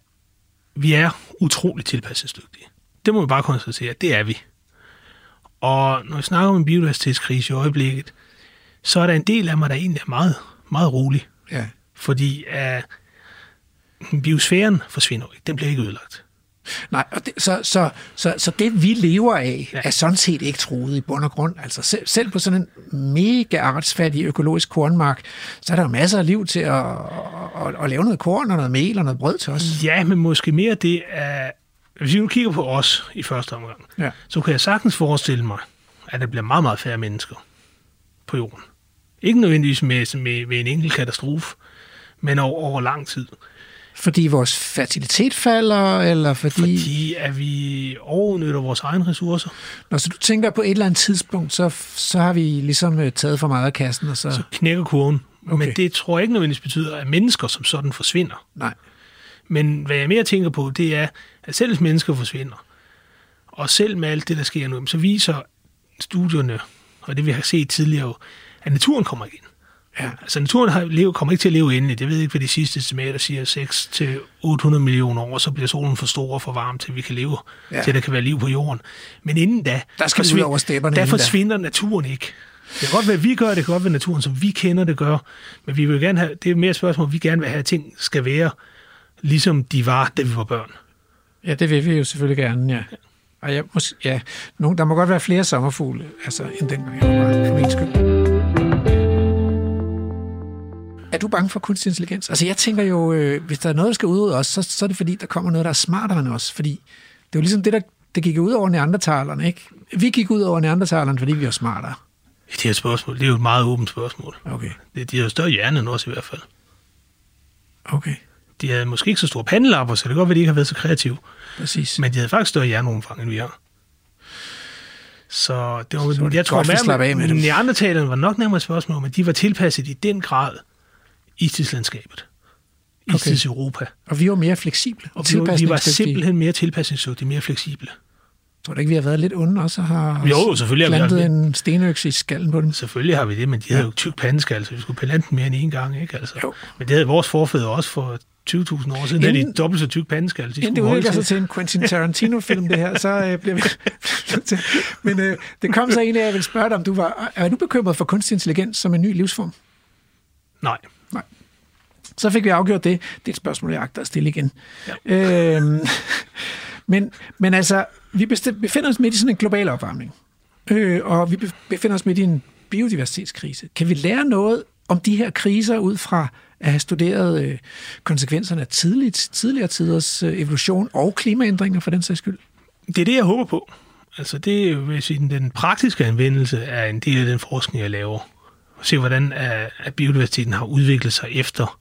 B: vi er utroligt tilpasningsdygtige. Det må vi bare konstatere, det er vi. Og når vi snakker om en biodiversitetskrise i øjeblikket, så er der en del af mig, der egentlig er meget, meget rolig. Ja. Fordi uh, biosfæren forsvinder ikke. Den bliver ikke ødelagt.
A: Nej, og det, så, så, så, så det vi lever af, ja. er sådan set ikke troet i bund og grund. Altså selv, selv på sådan en mega artsfattig økologisk kornmark, så er der jo masser af liv til at, at, at, at lave noget korn og noget mel og noget brød til os.
B: Ja, men måske mere det er... Hvis vi nu kigger på os i første omgang, ja. så kan jeg sagtens forestille mig, at der bliver meget, meget færre mennesker på jorden. Ikke nødvendigvis med, med, med en enkelt katastrofe, men over, over lang tid.
A: Fordi vores fertilitet falder, eller fordi...
B: Fordi at vi overudnytter vores egne ressourcer.
A: Når så du tænker på et eller andet tidspunkt, så, så har vi ligesom øh, taget for meget af kassen, og så...
B: Så knækker kurven. Okay. Men det tror jeg ikke nødvendigvis betyder, at mennesker som sådan forsvinder.
A: Nej.
B: Men hvad jeg mere tænker på, det er, at selv hvis mennesker forsvinder, og selv med alt det, der sker nu, så viser studierne, og det vi har set tidligere, at naturen kommer igen. Ja. Altså naturen har, lever, kommer ikke til at leve endeligt. Jeg ved ikke, hvad de sidste estimater siger, 6-800 millioner år, så bliver solen for stor og for varm, til vi kan leve, ja. til der kan være liv på jorden. Men inden da,
A: der, skal forsvinder, over stepperne
B: der forsvinder da. naturen ikke. Det kan godt være, at vi gør det, kan godt være naturen, som vi kender det gør, men vi vil gerne have, det er mere et spørgsmål, vi gerne vil have, at ting skal være, ligesom de var, da vi var børn.
A: Ja, det vil vi jo selvfølgelig gerne, ja. Og ja, måske, ja, nogen, der må godt være flere sommerfugle, altså, end dengang jeg var for min skyld. Er du bange for kunstig intelligens? Altså jeg tænker jo, øh, hvis der er noget, der skal udrydde os, så, så er det fordi, der kommer noget, der er smartere end os. Fordi det er jo ligesom det, der, det gik ud over neandertalerne, ikke? Vi gik ud over neandertalerne, fordi vi var smartere.
B: Det er et spørgsmål. Det er jo et meget åbent spørgsmål.
A: Okay.
B: Det, de har jo større hjerne end os i hvert fald.
A: Okay.
B: De havde måske ikke så store pandelapper, så det kan godt være, at de ikke har været så kreative.
A: Præcis.
B: Men de havde faktisk større hjerneomfang, end vi har. Så det var,
A: så
B: jeg tror,
A: mere, af med dem.
B: neandertalerne var nok nærmere et spørgsmål, men de var tilpasset i den grad, istidslandskabet. Istids okay. Europa.
A: Og vi var mere fleksible.
B: Og vi var, vi var simpelthen mere tilpasningsdygtige, mere fleksible.
A: Tror du ikke, vi har været lidt onde også og har
B: jo, selvfølgelig
A: plantet
B: har
A: vi en stenøks i skallen på dem?
B: Selvfølgelig har vi det, men de havde jo tyk pandeskal, så vi skulle plante den mere end en gang. Ikke? Altså. Jo. Men det havde vores forfædre også for 20.000 år siden. Inden, de dobbelt så tyk pandeskal.
A: De inden det udvikler sig til en Quentin Tarantino-film, det her, så øh, bliver vi Men øh, det kom så en af, jeg vil spørge dig, om du var... Er du bekymret for kunstig intelligens som en ny livsform?
B: Nej.
A: Så fik vi afgjort det. Det er et spørgsmål, jeg agter at stille igen. Ja. Øhm, men, men altså, vi befinder os midt i sådan en global opvarmning. Øh, og vi befinder os midt i en biodiversitetskrise. Kan vi lære noget om de her kriser ud fra at have studeret øh, konsekvenserne af tidligt, tidligere tiders øh, evolution og klimaændringer for den sags skyld?
B: Det er det, jeg håber på. Altså det vil sige, den praktiske anvendelse er en del af den forskning, jeg laver. Og se, hvordan at biodiversiteten har udviklet sig efter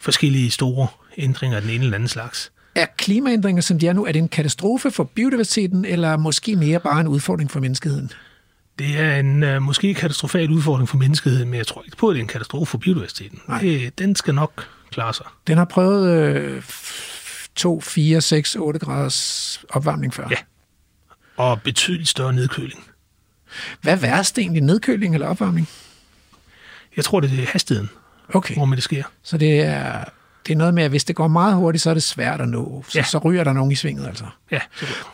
B: forskellige store ændringer af den ene eller anden slags.
A: Er klimaændringer, som de er nu, er det en katastrofe for biodiversiteten, eller måske mere bare en udfordring for menneskeheden?
B: Det er en uh, måske katastrofal udfordring for menneskeheden, men jeg tror ikke på, at det er en katastrofe for biodiversiteten. Det, den skal nok klare sig.
A: Den har prøvet øh, 2, 4, 6, 8 graders opvarmning før.
B: Ja, og betydeligt større nedkøling.
A: Hvad er værst egentlig, nedkøling eller opvarmning?
B: Jeg tror, det er hastigheden,
A: okay.
B: hvor det sker.
A: Så det er, det er noget med, at hvis det går meget hurtigt, så er det svært at nå. Så, ja. så ryger der nogen i svinget, altså.
B: Ja.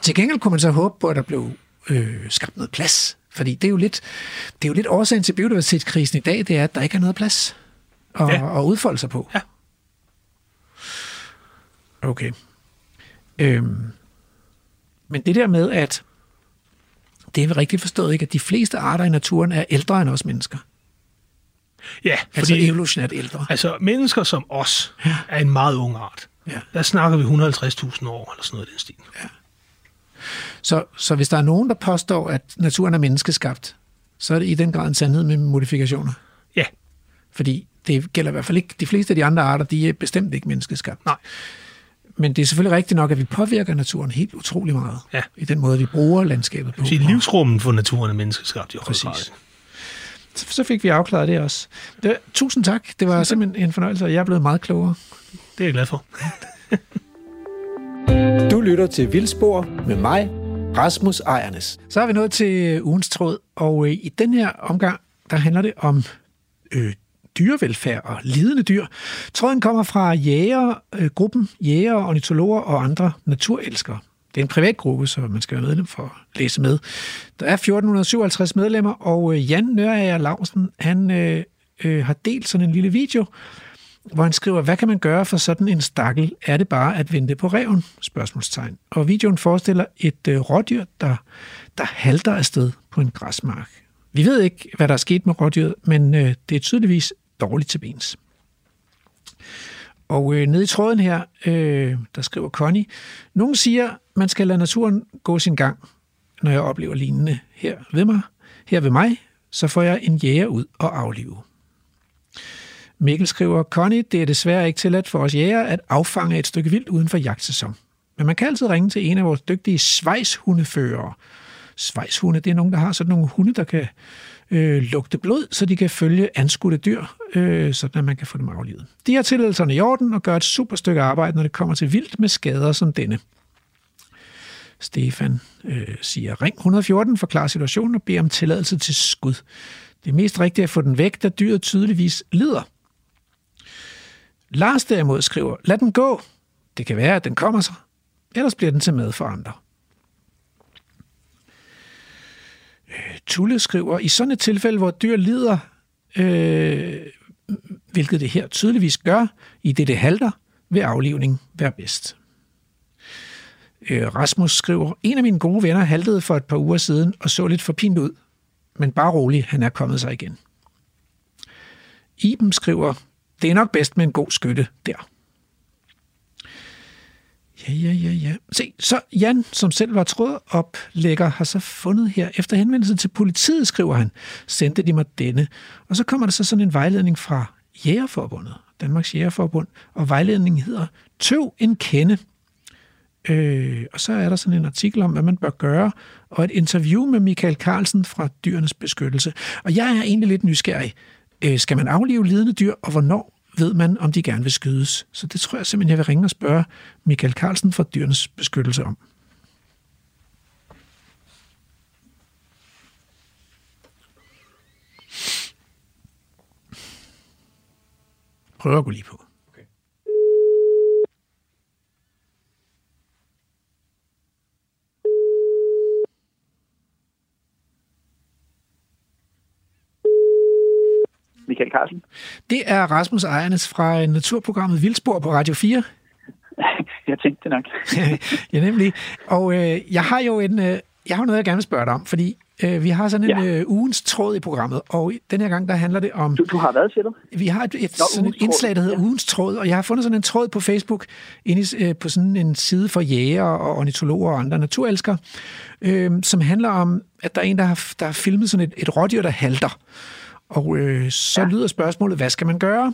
A: Til gengæld kunne man så håbe på, at der blev øh, skabt noget plads. Fordi det er jo lidt, det er jo lidt årsagen til biodiversitetskrisen i dag, det er, at der ikke er noget plads at, ja. at udfolde sig på.
B: Ja.
A: Okay. Øhm, men det der med, at det er rigtigt forstået ikke, at de fleste arter i naturen er ældre end os mennesker.
B: Ja,
A: altså fordi, altså evolutionært ældre.
B: Altså mennesker som os ja. er en meget ung art.
A: Ja.
B: Der snakker vi 150.000 år, eller sådan noget i den stil.
A: Ja. Så, så hvis der er nogen, der påstår, at naturen er menneskeskabt, så er det i den grad en sandhed med modifikationer.
B: Ja.
A: Fordi det gælder i hvert fald ikke, de fleste af de andre arter, de er bestemt ikke menneskeskabt.
B: Nej.
A: Men det er selvfølgelig rigtigt nok, at vi påvirker naturen helt utrolig meget.
B: Ja.
A: I den måde, vi bruger landskabet på.
B: Så livsrummen for naturen er menneskeskabt i
A: Præcis. Så fik vi afklaret det også. Det, tusind tak. Det var simpelthen en fornøjelse, og jeg er blevet meget klogere.
B: Det er jeg glad for.
F: du lytter til Vildspor med mig, Rasmus Ejernes.
A: Så er vi nået til ugens tråd, og øh, i den her omgang, der handler det om øh, dyrevelfærd og lidende dyr. Tråden kommer fra jæger, øh, gruppen jæger, ornitologer og andre naturelskere. Det er en privat gruppe, så man skal være medlem for at læse med. Der er 1457 medlemmer, og øh, Jan Nørager Lausen, han øh, øh, har delt sådan en lille video, hvor han skriver, hvad kan man gøre for sådan en stakkel? Er det bare at vente på reven? Spørgsmålstegn. Og videoen forestiller et øh, rådyr, der, der halter afsted på en græsmark. Vi ved ikke, hvad der er sket med rådyret, men øh, det er tydeligvis dårligt til bens. Og øh, nede i tråden her, øh, der skriver Connie, nogen siger, man skal lade naturen gå sin gang, når jeg oplever lignende her ved mig. Her ved mig, så får jeg en jæger ud og aflive. Mikkel skriver, Connie, det er desværre ikke tilladt for os jæger at affange et stykke vildt uden for jagtsæson. Men man kan altid ringe til en af vores dygtige svejshundefører. Svejshunde, det er nogen, der har sådan nogle hunde, der kan øh, lugte blod, så de kan følge anskudte dyr, øh, sådan at man kan få dem aflivet. De har tilladelserne i orden og gør et super stykke arbejde, når det kommer til vildt med skader som denne. Stefan øh, siger, ring 114, forklar situationen og bed om tilladelse til skud. Det er mest rigtigt at få den væk, da dyret tydeligvis lider. Lars derimod skriver, lad den gå. Det kan være, at den kommer sig. Ellers bliver den til mad for andre. Øh, Tulle skriver, i sådan et tilfælde, hvor dyr lider, øh, hvilket det her tydeligvis gør, i det det halter, vil aflivning være bedst. Øh, Rasmus skriver, en af mine gode venner haltede for et par uger siden og så lidt forpint ud, men bare rolig, han er kommet sig igen. Iben skriver, det er nok bedst med en god skytte der. Ja, ja, ja, ja. Se, så Jan, som selv var trådoplægger, har så fundet her, efter henvendelse til politiet, skriver han, sendte de mig denne. Og så kommer der så sådan en vejledning fra Jægerforbundet, Danmarks Jægerforbund, og vejledningen hedder Tøv en kende. Øh, og så er der sådan en artikel om, hvad man bør gøre, og et interview med Michael Carlsen fra Dyrenes Beskyttelse. Og jeg er egentlig lidt nysgerrig. Øh, skal man aflive lidende dyr, og hvornår ved man, om de gerne vil skydes. Så det tror jeg simpelthen, jeg vil ringe og spørge Michael Carlsen fra Dyrenes Beskyttelse om. Prøv at gå lige på.
H: Michael Carlsen.
A: Det er Rasmus Ejernes fra naturprogrammet Vildspor på Radio 4.
H: jeg tænkte det nok.
A: ja, nemlig. Og øh, jeg har jo en, øh, jeg har noget, jeg gerne vil spørge dig om, fordi øh, vi har sådan en ja. øh, ugens tråd i programmet, og den her gang, der handler det om...
H: Du, du har været, siger du?
A: Vi har et, et, Nå, sådan et indslag, der hedder ja. ugens tråd, og jeg har fundet sådan en tråd på Facebook, inde i, øh, på sådan en side for jæger og ornitologer og andre naturelskere, øh, som handler om, at der er en, der har, der har filmet sådan et, et rådyr, der halter. Og øh, så ja. lyder spørgsmålet, hvad skal man gøre?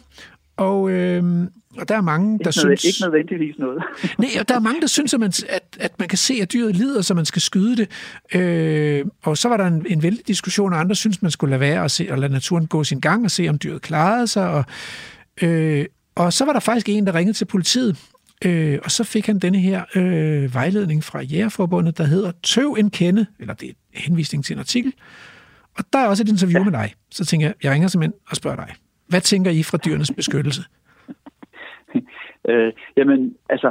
A: Og, øh, og der er mange, der
H: ikke
A: synes...
H: Ikke nødvendigvis noget.
A: nej, og der er mange, der synes, at man, at, at man kan se, at dyret lider, så man skal skyde det. Øh, og så var der en, en vældig diskussion, og andre synes, man skulle lade være og, se, og lade naturen gå sin gang og se, om dyret klarede sig. Og, øh, og så var der faktisk en, der ringede til politiet, øh, og så fik han denne her øh, vejledning fra Jægerforbundet, der hedder Tøv en kende, eller det er henvisning til en artikel, og der er også et interview ja. med dig. Så tænker jeg, jeg ringer simpelthen og spørger dig. Hvad tænker I fra dyrenes beskyttelse?
H: øh, jamen, altså,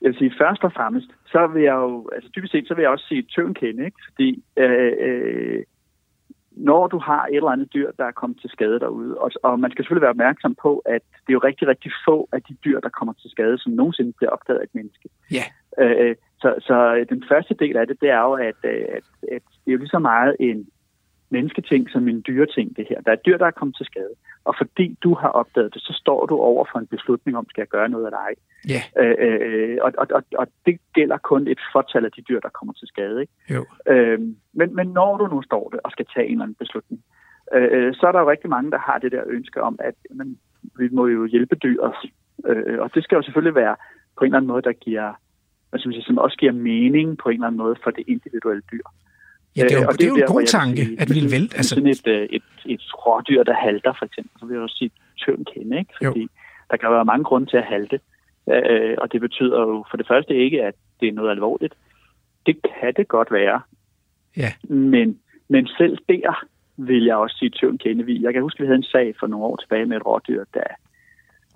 H: jeg vil sige, først og fremmest, så vil jeg jo, altså typisk set, så vil jeg også sige tøven kende, ikke? Fordi øh, øh, når du har et eller andet dyr, der er kommet til skade derude, og, og man skal selvfølgelig være opmærksom på, at det er jo rigtig, rigtig få af de dyr, der kommer til skade, som nogensinde bliver opdaget af et menneske.
A: Ja.
H: Øh, øh så, så den første del af det, det er jo, at, at, at det er jo lige så meget en, mennesketing som en dyreting, det her. Der er dyr, der er kommet til skade, og fordi du har opdaget det, så står du over for en beslutning om, skal jeg gøre noget eller ej.
A: Yeah.
H: Øh, øh, og, og, og, og det gælder kun et fortal af de dyr, der kommer til skade. Ikke?
A: Jo.
H: Øh, men, men når du nu står det og skal tage en eller anden beslutning, øh, øh, så er der jo rigtig mange, der har det der ønske om, at men, vi må jo hjælpe dyret. Øh, og det skal jo selvfølgelig være på en eller anden måde, der giver, hvad skal man sige, som også giver mening på en eller anden måde for det individuelle dyr.
A: Ja, det er jo, og det er jo en god tanke, sige, at vi vil vælte.
H: Altså... Sådan et, et, et, et rådyr, der halter, for eksempel, så vil jeg også sige tynd kende, ikke? Fordi jo. der kan være mange grunde til at halte. Øh, og det betyder jo for det første ikke, at det er noget alvorligt. Det kan det godt være.
A: Ja.
H: Men, men selv der vil jeg også sige tynd kende. Jeg kan huske, at vi havde en sag for nogle år tilbage med et rådyr, der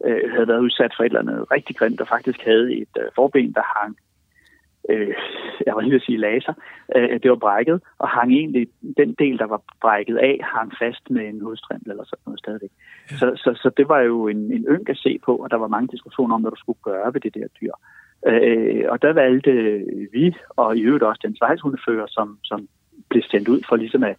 H: øh, havde været udsat for et eller andet rigtig grimt, og faktisk havde et øh, forben, der hang øh, jeg var lige at sige laser, øh, det var brækket, og hang egentlig, den del, der var brækket af, hang fast med en hovedstrimel eller sådan noget stadigvæk. Ja. Så, så, så det var jo en, en ynk at se på, og der var mange diskussioner om, hvad du skulle gøre ved det der dyr. Øh, og der valgte vi, og i øvrigt også den svejshundefører, som, som blev sendt ud for ligesom at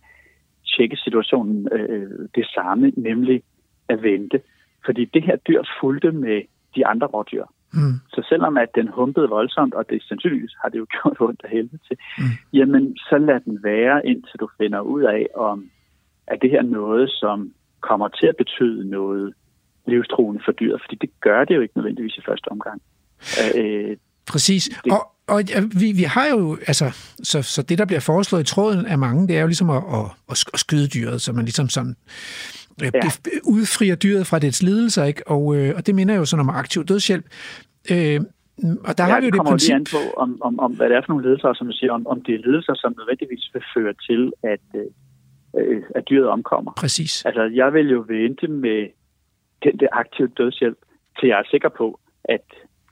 H: tjekke situationen øh, det samme, nemlig at vente. Fordi det her dyr fulgte med de andre rådyr. Mm. Så selvom at den humpede voldsomt, og det sandsynligvis har det jo gjort ondt af helvede til, mm. jamen så lad den være, indtil du finder ud af, om er det her noget, som kommer til at betyde noget livstruende for dyret, fordi det gør det jo ikke nødvendigvis i første omgang.
A: Øh, Præcis. Det, og, og vi, vi har jo, altså, så, så det, der bliver foreslået i tråden af mange, det er jo ligesom at, at, at skyde dyret, så man ligesom sådan øh, ja. udfrier dyret fra dets lidelser, ikke? Og, øh, og det minder jo sådan om aktiv dødshjælp. Øh, og der ja, har vi jo det,
H: det princip... an på, om, om, om, hvad det er for nogle ledelser, som du siger, om, om det er ledelser, som nødvendigvis vil føre til, at, øh, at dyret omkommer.
A: Præcis.
H: Altså, jeg vil jo vente med den der aktive dødshjælp, til jeg er sikker på, at,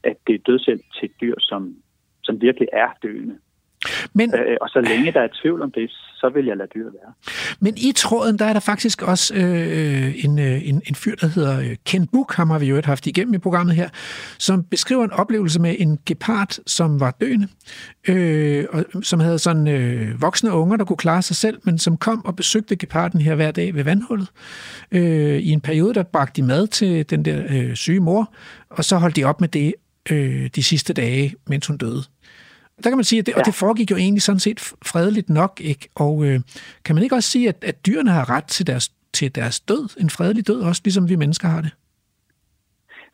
H: at det er dødshjælp til dyr, som, som virkelig er døende. Men, øh, og så længe der er tvivl om det, så vil jeg lade dyret være.
A: Men i tråden, der er der faktisk også øh, en, øh, en, en fyr, der hedder øh, Ken Book, ham har vi jo haft igennem i programmet her, som beskriver en oplevelse med en gepard, som var døende, øh, og som havde sådan øh, voksne unger, der kunne klare sig selv, men som kom og besøgte geparden her hver dag ved vandhullet. Øh, I en periode, der bragte de mad til den der øh, syge mor, og så holdt de op med det øh, de sidste dage, mens hun døde. Der kan man sige, at det, ja. og det foregik jo egentlig sådan set fredeligt nok, ikke? Og øh, kan man ikke også sige, at, at dyrene har ret til deres, til deres død, en fredelig død, også ligesom vi mennesker har det?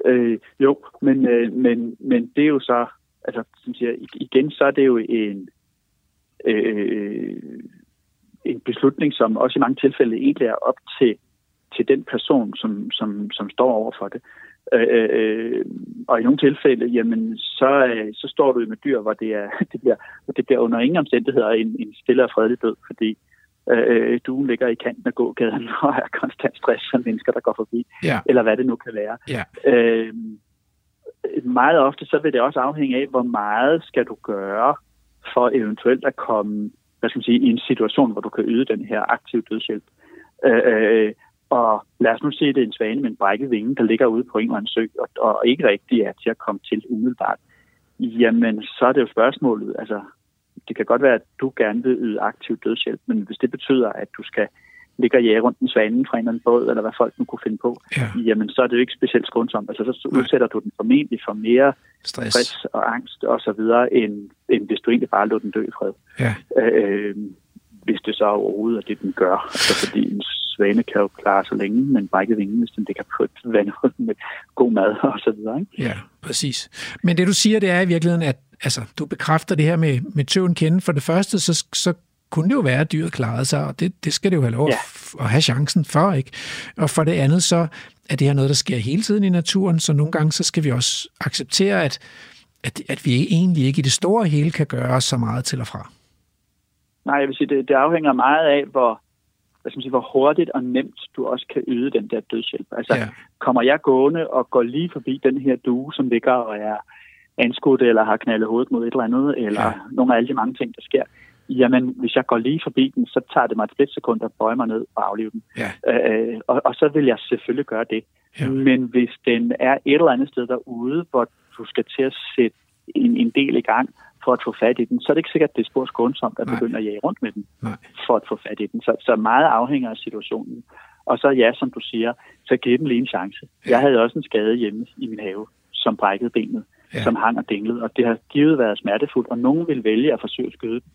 H: Øh, jo, men, øh, men, men det er jo så, altså som siger, igen, så er det jo en, øh, en beslutning, som også i mange tilfælde egentlig er op til, til den person, som, som, som står over for det. Øh, øh, og i nogle tilfælde, jamen, så, øh, så står du med dyr, hvor det, er, det, bliver, hvor det bliver under ingen omstændigheder en, en stille og fredelig død, fordi øh, du ligger i kanten af gågaden og er konstant stress for mennesker, der går forbi, ja. eller hvad det nu kan være.
A: Ja.
H: Øh, meget ofte så vil det også afhænge af, hvor meget skal du gøre for eventuelt at komme hvad skal man sige, i en situation, hvor du kan yde den her aktive dødshjælp. Øh, øh og lad os nu se, det er en svane med en brækket vinge, der ligger ude på en eller anden sø, og, og ikke rigtig er til at komme til umiddelbart. Jamen, så er det jo spørgsmålet, altså, det kan godt være, at du gerne vil yde aktiv dødshjælp, men hvis det betyder, at du skal ligge og jage rundt en svane fra en eller anden båd, eller hvad folk nu kunne finde på, ja. jamen så er det jo ikke specielt skånsomt. Altså så udsætter du den formentlig for mere stress, stress og angst og så videre, end, end hvis du egentlig bare lå den dø i fred.
A: Ja.
H: Øh, hvis det så overhovedet er det, den gør. Altså fordi en svane kan jo klare sig længe, men brækket vingen, hvis den ligger på et vandhul med god mad og så videre. Ikke?
A: Ja, præcis. Men det du siger, det er i virkeligheden, at altså, du bekræfter det her med, med tøven kende. For det første, så, så kunne det jo være, at dyret klarede sig, og det, det skal det jo have lov ja. at have chancen for, ikke? Og for det andet, så er det her noget, der sker hele tiden i naturen, så nogle gange, så skal vi også acceptere, at, at, at vi egentlig ikke i det store hele kan gøre så meget til og fra.
H: Nej, jeg vil sige, det, det afhænger meget af, hvor, hvad skal man sige, hvor hurtigt og nemt du også kan yde den der dødshjælp. Altså, ja. kommer jeg gående og går lige forbi den her due, som ligger og er anskudt, eller har knaldet hovedet mod et eller andet, eller ja. nogle af alle de mange ting, der sker, jamen, hvis jeg går lige forbi den, så tager det mig et splitsekund at bøje mig ned og aflive den.
A: Ja.
H: Øh, og, og så vil jeg selvfølgelig gøre det. Ja. Men hvis den er et eller andet sted derude, hvor du skal til at sætte en, en del i gang, for at få fat i den, så er det ikke sikkert, at det er spor skånsomt at begynde at jage rundt med den
A: Nej.
H: for at få fat i den. Så, så meget afhænger af situationen. Og så ja, som du siger, så giv den lige en chance. Ja. Jeg havde også en skade hjemme i min have, som brækkede benet, ja. som hang og dinglede, og det har givet været smertefuldt, og nogen vil vælge at forsøge at skyde den.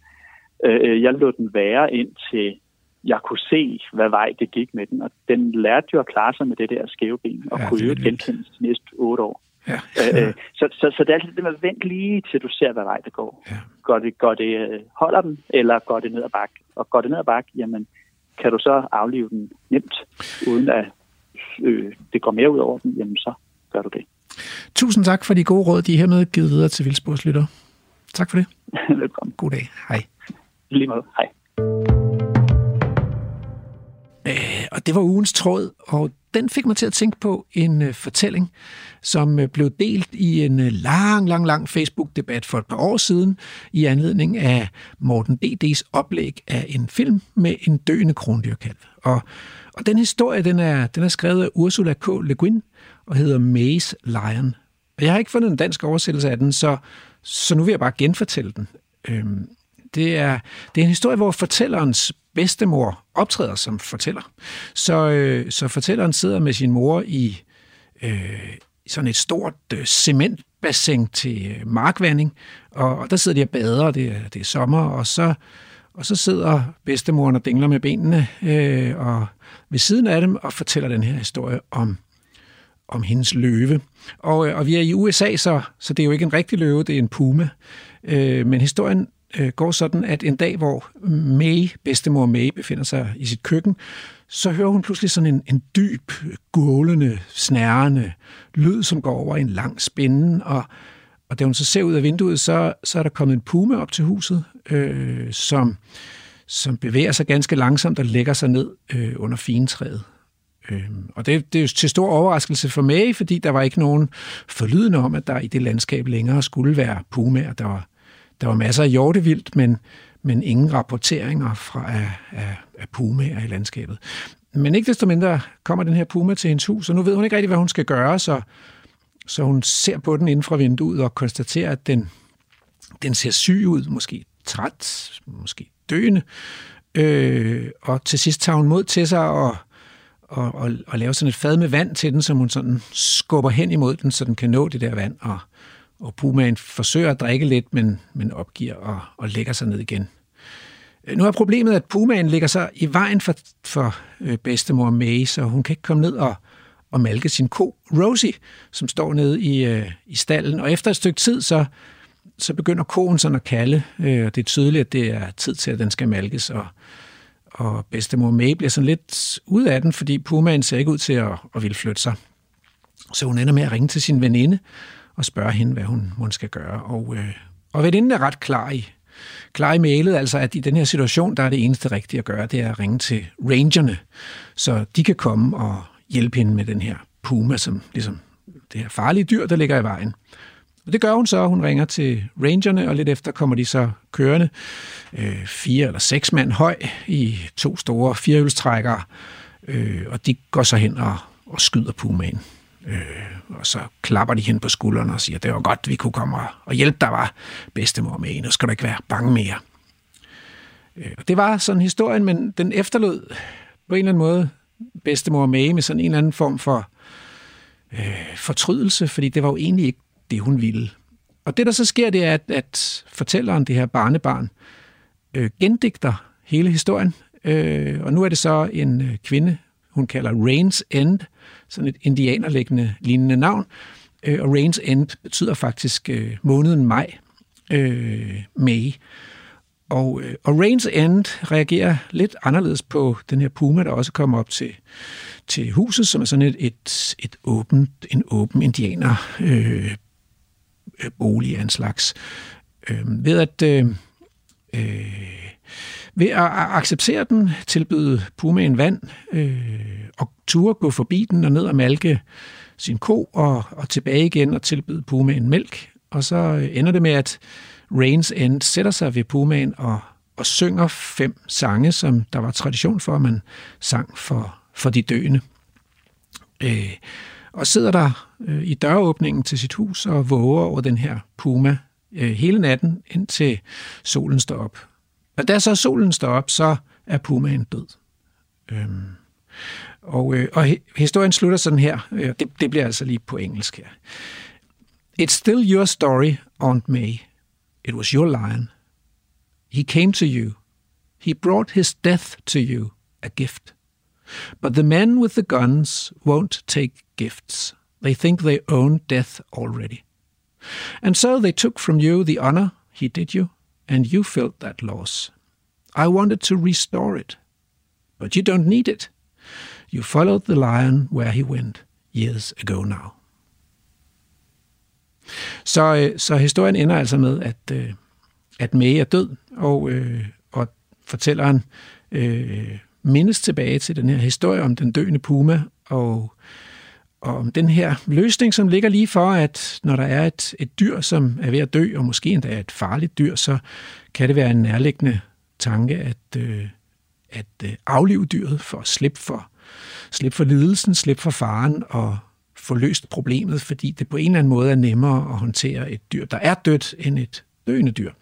H: Øh, øh jeg lod den være indtil jeg kunne se, hvad vej det gik med den, og den lærte jo at klare sig med det der skæve ben, og ja, kunne jo genkendes de næste otte år. Ja. Øh, så, så, så det er altid det med at vente lige til du ser, hvad vej det går. Ja. Går det, går det øh, holder den, eller går det ned ad bakke? Og går det ned ad bakke, jamen kan du så aflive den nemt, uden at øh, det går mere ud over den, jamen så gør du det.
A: Tusind tak for de gode råd, de er hermed givet videre til Vildsborgslytter. Tak for det.
H: Velkommen.
A: God dag. Hej.
H: Lige måde. Hej.
A: Øh, og det var ugens tråd, og den fik mig til at tænke på en øh, fortælling, som øh, blev delt i en øh, lang, lang, lang Facebook-debat for et par år siden i anledning af Morten D.D.'s oplæg af en film med en døende krondyrkalv. Og, og den historie, den er, den er skrevet af Ursula K. Le Guin og hedder Maze Lion. Og jeg har ikke fundet en dansk oversættelse af den, så, så nu vil jeg bare genfortælle den. Øhm, det er, det er en historie, hvor fortællerens bedstemor optræder som fortæller. Så, øh, så fortælleren sidder med sin mor i øh, sådan et stort øh, cementbassin til øh, markvanding, og, og der sidder de og bader, og det er, det er sommer, og så, og så sidder bedstemoren og dingler med benene øh, og ved siden af dem og fortæller den her historie om om hendes løve. Og, øh, og vi er i USA, så, så det er jo ikke en rigtig løve, det er en puma. Øh, men historien øh, går sådan, at en dag, hvor May, bedstemor May, befinder sig i sit køkken, så hører hun pludselig sådan en, en dyb, gålende, snærende lyd, som går over en lang spænde, og, og da hun så ser ud af vinduet, så, så er der kommet en puma op til huset, øh, som, som bevæger sig ganske langsomt og lægger sig ned øh, under fintræet. Øh, og det, det er jo til stor overraskelse for mig, fordi der var ikke nogen forlydende om, at der i det landskab længere skulle være pumaer. Der var der var masser af hjortevildt, men, men ingen rapporteringer fra af, af, af pumaer i landskabet. Men ikke desto mindre kommer den her puma til hendes hus, og nu ved hun ikke rigtig, hvad hun skal gøre, så, så hun ser på den inden fra vinduet og konstaterer, at den, den ser syg ud, måske træt, måske døende. Øh, og til sidst tager hun mod til sig og, og, og, og laver sådan et fad med vand til den, som hun sådan skubber hen imod den, så den kan nå det der vand. Og, og pumaen forsøger at drikke lidt, men, men opgiver og, og lægger sig ned igen. Øh, nu er problemet, at pumaen ligger sig i vejen for, for øh, bedstemor May, så hun kan ikke komme ned og, og malke sin ko Rosie, som står nede i, øh, i stallen. Og efter et stykke tid, så, så begynder koen sådan at kalde, øh, og det er tydeligt, at det er tid til, at den skal malkes. Og, og bedstemor May bliver sådan lidt ud af den, fordi pumaen ser ikke ud til at, at ville flytte sig. Så hun ender med at ringe til sin veninde og spørge hende, hvad hun, hun skal gøre. Og, øh, og veninden er ret klar i, klar i mailet, altså at i den her situation, der er det eneste rigtige at gøre, det er at ringe til rangerne, så de kan komme og hjælpe hende med den her puma, som ligesom det her farlige dyr, der ligger i vejen. Og det gør hun så. Hun ringer til rangerne, og lidt efter kommer de så kørende. Øh, fire eller seks mand høj i to store firehjulstrækkere. Øh, og de går så hen og, og skyder pumaen. Øh, og så klapper de hen på skulderen og siger, det var godt, vi kunne komme og hjælpe dig, var bedstemor med nu skal du ikke være bange mere. Øh, det var sådan historien, men den efterlod på en eller anden måde bedstemor med med sådan en eller anden form for øh, fortrydelse, fordi det var jo egentlig ikke det, hun ville. Og det, der så sker, det er, at, at fortælleren, det her barnebarn, øh, gendigter hele historien. Øh, og nu er det så en øh, kvinde, hun kalder Rains End, sådan et indianerlæggende lignende navn. Øh, og Rains End betyder faktisk øh, måneden maj, øh, May. Og, øh, og Rains End reagerer lidt anderledes på den her puma, der også kommer op til, til huset, som er sådan et, et, et åbent, en åben indianer øh, øh, bolig af en slags. Øh, ved at øh, øh, ved at acceptere den, tilbyde pumaen vand øh, og turde gå forbi den og ned og malke sin ko og, og tilbage igen og tilbyde pumaen mælk. Og så øh, ender det med, at Rains End sætter sig ved pumaen og, og synger fem sange, som der var tradition for, at man sang for, for de døende. Øh, og sidder der øh, i døråbningen til sit hus og våger over den her puma øh, hele natten, indtil solen står op. Når da så solen står op, så er pumaen død. Øhm, og, øh, og historien slutter sådan her. Øh, det, det bliver altså lige på engelsk her. It's still your story, Aunt May. It was your lion. He came to you. He brought his death to you, a gift. But the men with the guns won't take gifts. They think they own death already. And so they took from you the honor he did you, and you felt that loss. I wanted to restore it, but you don't need it. You followed the lion where he went years ago now. Så, så historien ender altså med, at, øh, at May er død, og, øh, og fortælleren øh, mindes tilbage til den her historie om den døende puma, og, og om den her løsning, som ligger lige for, at når der er et, et dyr, som er ved at dø, og måske endda er et farligt dyr, så kan det være en nærliggende tanke at, øh, at øh, aflive dyret for at slippe for, slippe for lidelsen, slippe for faren og få løst problemet, fordi det på en eller anden måde er nemmere at håndtere et dyr, der er dødt, end et døende dyr.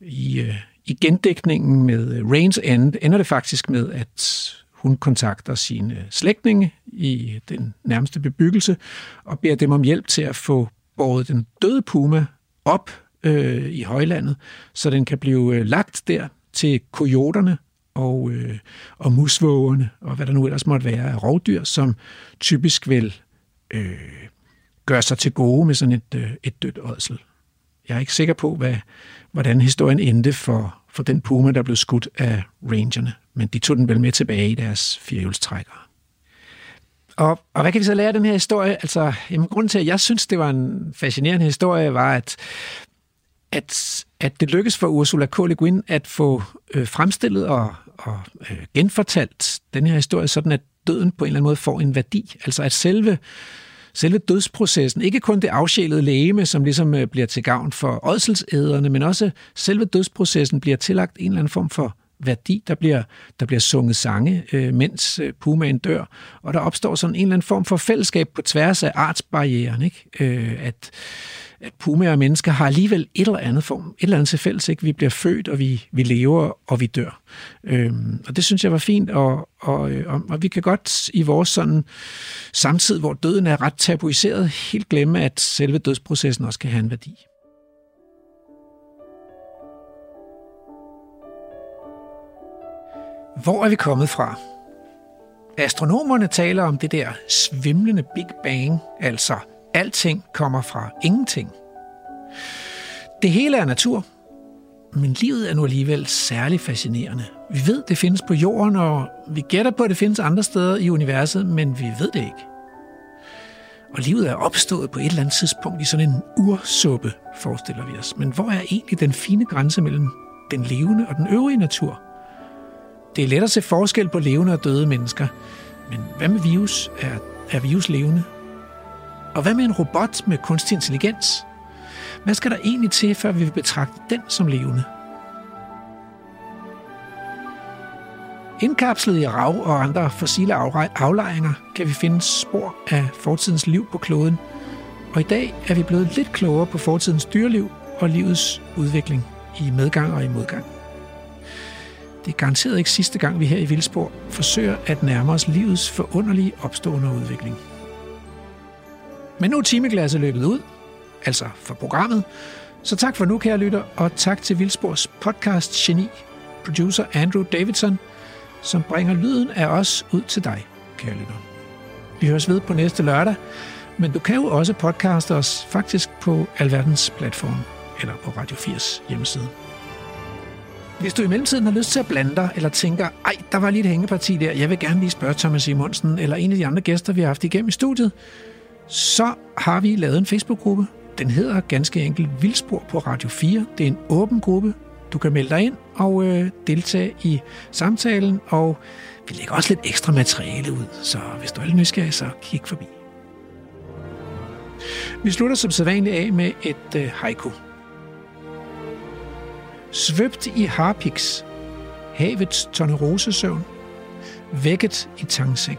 A: I, øh, i gendækningen med Rains End ender det faktisk med, at hun kontakter sine øh, slægtninge i øh, den nærmeste bebyggelse og beder dem om hjælp til at få båret den døde puma op øh, i højlandet, så den kan blive øh, lagt der til kojoterne og, øh, og musvågerne, og hvad der nu ellers måtte være af rovdyr, som typisk vil øh, gøre sig til gode med sådan et, øh, et dødt ådsel. Jeg er ikke sikker på, hvad, hvordan historien endte for, for den puma, der blev skudt af rangerne, men de tog den vel med tilbage i deres firehjulstrækkere. Og, og hvad kan vi så lære af den her historie? Altså, jamen, grunden til, at jeg synes, det var en fascinerende historie, var, at at, at det lykkedes for Ursula K. Le Guin at få øh, fremstillet og, og øh, genfortalt den her historie, sådan at døden på en eller anden måde får en værdi. Altså at selve, selve dødsprocessen, ikke kun det afsjælede lægeme, som ligesom øh, bliver til gavn for ådselsæderne, men også selve dødsprocessen bliver tillagt en eller anden form for værdi. Der bliver, der bliver sunget sange, øh, mens øh, pumaen dør, og der opstår sådan en eller anden form for fællesskab på tværs af artsbarrieren. Ikke? Øh, at at pumaer og mennesker har alligevel et eller andet form, et eller andet til fælles. Ikke? Vi bliver født, og vi, vi lever, og vi dør. Øhm, og det synes jeg var fint, og, og, øh, og, og vi kan godt i vores sådan samtid, hvor døden er ret tabuiseret, helt glemme, at selve dødsprocessen også kan have en værdi. Hvor er vi kommet fra? Astronomerne taler om det der svimlende Big Bang, altså Alting kommer fra ingenting. Det hele er natur, men livet er nu alligevel særligt fascinerende. Vi ved, det findes på jorden, og vi gætter på, at det findes andre steder i universet, men vi ved det ikke. Og livet er opstået på et eller andet tidspunkt i sådan en ursuppe, forestiller vi os. Men hvor er egentlig den fine grænse mellem den levende og den øvrige natur? Det er let at se forskel på levende og døde mennesker, men hvad med virus? Er, er virus levende? Og hvad med en robot med kunstig intelligens? Hvad skal der egentlig til, før vi vil betragte den som levende? Indkapslet i rav og andre fossile aflejringer kan vi finde spor af fortidens liv på kloden, og i dag er vi blevet lidt klogere på fortidens dyreliv og livets udvikling i medgang og i modgang. Det er garanteret ikke sidste gang, vi her i Vildsborg forsøger at nærme os livets forunderlige opstående udvikling. Men nu er timeglasset løbet ud, altså for programmet. Så tak for nu, kære lytter, og tak til Vildspors podcast geni, producer Andrew Davidson, som bringer lyden af os ud til dig, kære lytter. Vi høres ved på næste lørdag, men du kan jo også podcaste os faktisk på alverdens platform eller på Radio 80 hjemmeside. Hvis du i mellemtiden har lyst til at blande dig, eller tænker, ej, der var lige et hængeparti der, jeg vil gerne lige spørge Thomas Simonsen, eller en af de andre gæster, vi har haft igennem i studiet, så har vi lavet en Facebook-gruppe. Den hedder ganske enkelt Vildspor på Radio 4. Det er en åben gruppe. Du kan melde dig ind og øh, deltage i samtalen, og vi lægger også lidt ekstra materiale ud, så hvis du er lidt nysgerrig, så kig forbi. Vi slutter som sædvanligt af med et øh, haiku. Svøbt i harpiks, havets tonerosesøvn, vækket i tangseng.